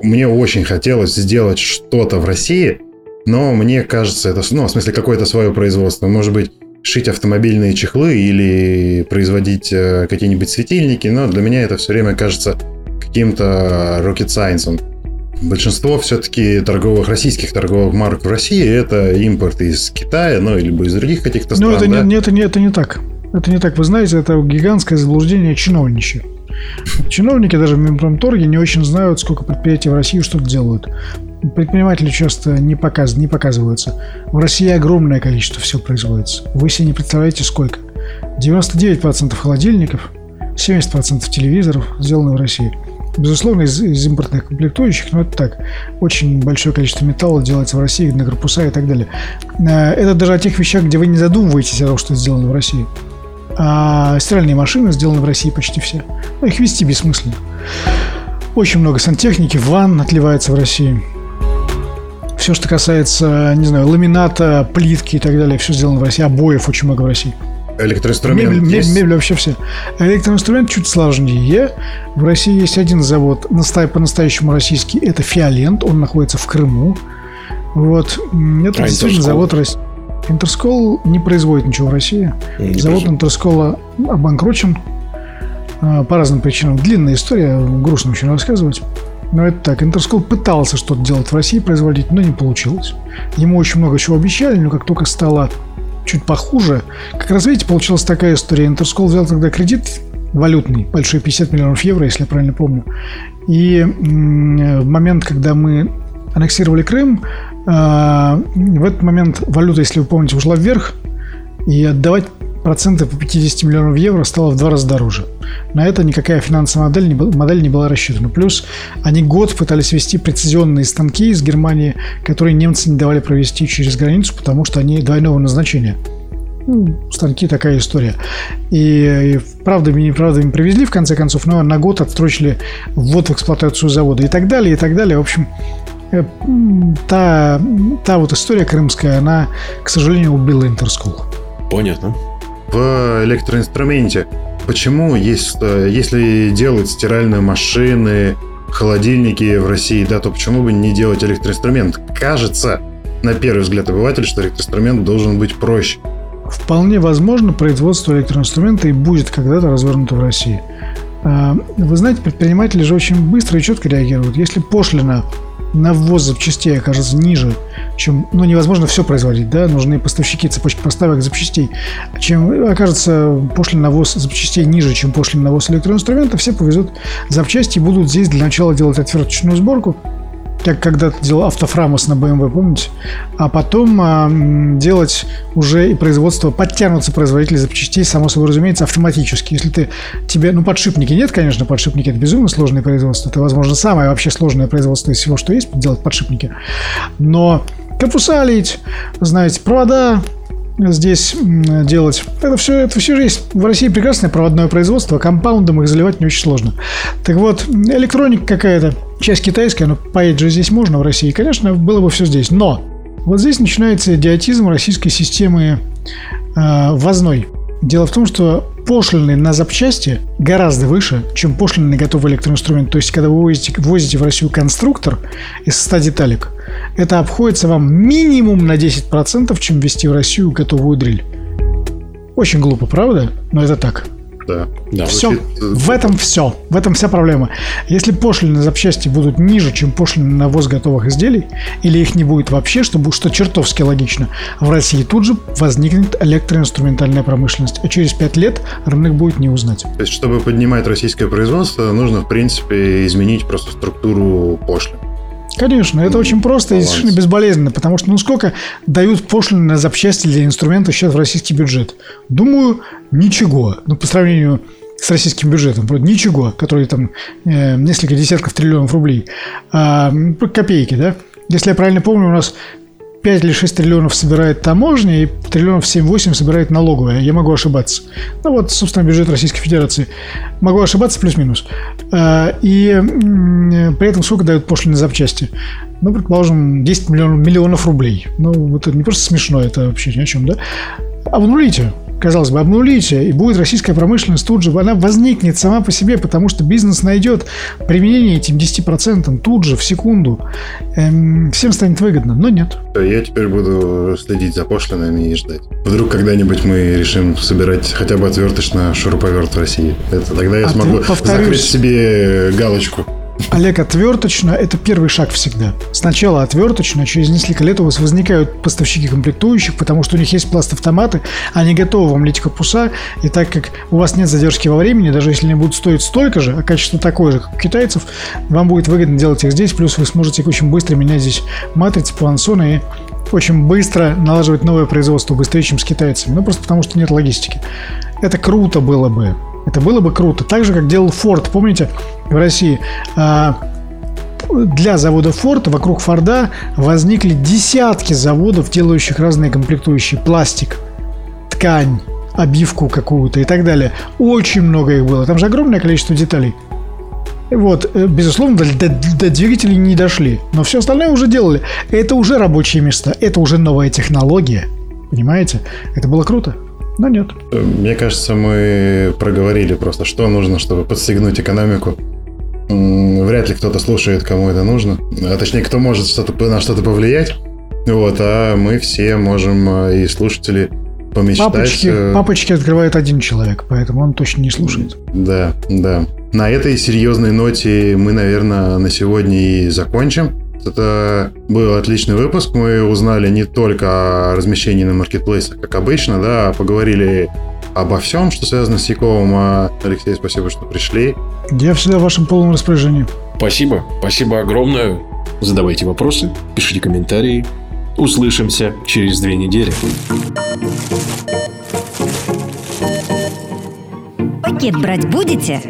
мне очень хотелось сделать что-то в России, но мне кажется, это, ну, в смысле, какое-то свое производство. Может быть, шить автомобильные чехлы или производить э, какие-нибудь светильники, но для меня это все время кажется каким-то rocket science. Большинство все-таки торговых, российских торговых марок в России это импорт из Китая, ну, или из других каких-то стран. Ну, это, да? не, это, не, это не так. Это не так. Вы знаете, это гигантское заблуждение чиновничье. Чиновники даже в Минпромторге не очень знают, сколько предприятий в России что-то делают. предприниматели часто не, показ, не показываются. В России огромное количество всего производится. Вы себе не представляете, сколько. 99% холодильников, 70% телевизоров сделаны в России. Безусловно, из, из импортных комплектующих, но это так. Очень большое количество металла делается в России, на корпуса и так далее. Э, это даже о тех вещах, где вы не задумываетесь о том, что сделано в России. А стиральные машины сделаны в России почти все. Но их вести бессмысленно. Очень много сантехники, ванн отливается в России. Все, что касается, не знаю, ламината, плитки и так далее, все сделано в России. Обоев очень много в России. Электроинструмент мебель, есть? мебель вообще все. Электроинструмент чуть сложнее. В России есть один завод, по-настоящему российский, это Фиолент, он находится в Крыму. Вот. Это а действительно завод России. Интерскол не производит ничего в России. Не Завод Интерскола обанкрочен а, по разным причинам. Длинная история, грустно очень рассказывать. Но это так. Интерскол пытался что-то делать в России, производить, но не получилось. Ему очень много чего обещали, но как только стало чуть похуже, как раз видите, получилась такая история. Интерскол взял тогда кредит валютный, большой 50 миллионов евро, если я правильно помню. И в момент, когда мы аннексировали Крым, а, в этот момент валюта, если вы помните, ушла вверх, и отдавать проценты по 50 миллионов евро стало в два раза дороже. На это никакая финансовая модель не, модель не была рассчитана. Плюс они год пытались вести прецизионные станки из Германии, которые немцы не давали провести через границу, потому что они двойного назначения. Ну, станки такая история. И, и правдами и неправдами привезли, в конце концов, но на год отстрочили ввод в эксплуатацию завода и так далее, и так далее. В общем, та, та вот история крымская, она, к сожалению, убила Интерскул. Понятно. В электроинструменте почему, есть, э, если делать стиральные машины, холодильники в России, да, то почему бы не делать электроинструмент? Кажется, на первый взгляд обывателя, что электроинструмент должен быть проще. Вполне возможно, производство электроинструмента и будет когда-то развернуто в России. А, вы знаете, предприниматели же очень быстро и четко реагируют. Если пошлина на ввоз запчастей окажется ниже, чем, ну, невозможно все производить, да, нужны поставщики цепочки поставок запчастей. Чем окажется пошлин на ввоз запчастей ниже, чем пошлин на ввоз электроинструментов, все повезут запчасти и будут здесь для начала делать отверточную сборку, как когда-то делал автофрамос на BMW, помните? А потом а, делать уже и производство, подтянутся производители запчастей, само собой разумеется, автоматически. Если ты тебе, ну, подшипники нет, конечно, подшипники это безумно сложное производство. Это, возможно, самое вообще сложное производство из всего, что есть, делать подшипники. Но корпуса лить, знаете, провода, здесь делать. Это все, это все же есть. В России прекрасное проводное производство, компаундом их заливать не очень сложно. Так вот, электроника какая-то, часть китайская, но поедет же здесь можно в России. Конечно, было бы все здесь. Но вот здесь начинается идиотизм российской системы э, ввозной. Дело в том, что пошлины на запчасти гораздо выше, чем пошлины на готовый электроинструмент. То есть, когда вы возите, возите в Россию конструктор из 100 деталек, это обходится вам минимум на 10%, чем ввести в Россию готовую дрель. Очень глупо, правда? Но это так. Да. Да. Все. Звучит, В этом все. В этом вся проблема. Если пошлины на запчасти будут ниже, чем пошлины на ввоз готовых изделий, или их не будет вообще, что, что чертовски логично, в России тут же возникнет электроинструментальная промышленность. А через пять лет рынок будет не узнать. То есть, чтобы поднимать российское производство, нужно, в принципе, изменить просто структуру пошлин. Конечно, это очень просто и баланс. совершенно безболезненно, потому что ну сколько дают пошлины на запчасти для инструментов сейчас в российский бюджет? Думаю, ничего. Ну, по сравнению с российским бюджетом, вроде ничего, который там э, несколько десятков триллионов рублей. М, копейки, да? Если я правильно помню, у нас 5 или 6 триллионов собирает таможня и триллионов 7-8 собирает налоговая. Я могу ошибаться. Ну вот, собственно, бюджет Российской Федерации. Могу ошибаться плюс-минус. А, И при этом сколько дают пошлины на запчасти? Ну, предположим, 10 миллионов, миллионов рублей. Ну, это не просто смешно, это вообще ни о чем, да? Обнулите, казалось бы, обнулите, и будет российская промышленность тут же, она возникнет сама по себе, потому что бизнес найдет применение этим 10% тут же, в секунду. Эм, всем станет выгодно, но нет. Я теперь буду следить за пошлинами и ждать. Вдруг когда-нибудь мы решим собирать хотя бы отверточно шуруповерт в России. Это тогда я А смогу повторюсь- закрыть себе галочку. Олег, отверточно – это первый шаг всегда. Сначала отверточно, через несколько лет у вас возникают поставщики комплектующих, потому что у них есть пласт-автоматы, они готовы вам лить корпуса, и так как у вас нет задержки во времени, даже если они будут стоить столько же, а качество такое же, как у китайцев, вам будет выгодно делать их здесь, плюс вы сможете очень быстро менять здесь матрицы, плансоны и очень быстро налаживать новое производство, быстрее, чем с китайцами. Ну, просто потому что нет логистики. Это круто было бы. Это было бы круто. Так же, как делал Ford, помните, в России. А, для завода Ford вокруг Форда возникли десятки заводов, делающих разные комплектующие. Пластик, ткань, обивку какую-то и так далее. Очень много их было. Там же огромное количество деталей. Вот, э, безусловно, до, до, до двигателей не дошли. Но все остальное уже делали. Это уже рабочие места. Это уже новая технология. Понимаете? Это было круто. Но нет. Мне кажется, мы проговорили просто, что нужно, чтобы подстегнуть экономику. Вряд ли кто-то слушает, кому это нужно. А точнее, кто может что-то, на что-то повлиять. Вот, а мы все можем, а, и слушатели, помечтать. Папочки, э, папочки открывает один человек, поэтому он точно не слушает. Да, да. На этой серьезной ноте мы, наверное, на сегодня и закончим. Это был отличный выпуск. Мы узнали не только о размещении на маркетплейсах, как обычно, да, а поговорили обо всем, что связано с Яковом. А, Алексей, спасибо, что пришли. Я всегда в вашем полном распоряжении. Спасибо. Спасибо огромное. Задавайте вопросы, пишите комментарии. Услышимся через две недели. Пакет брать будете?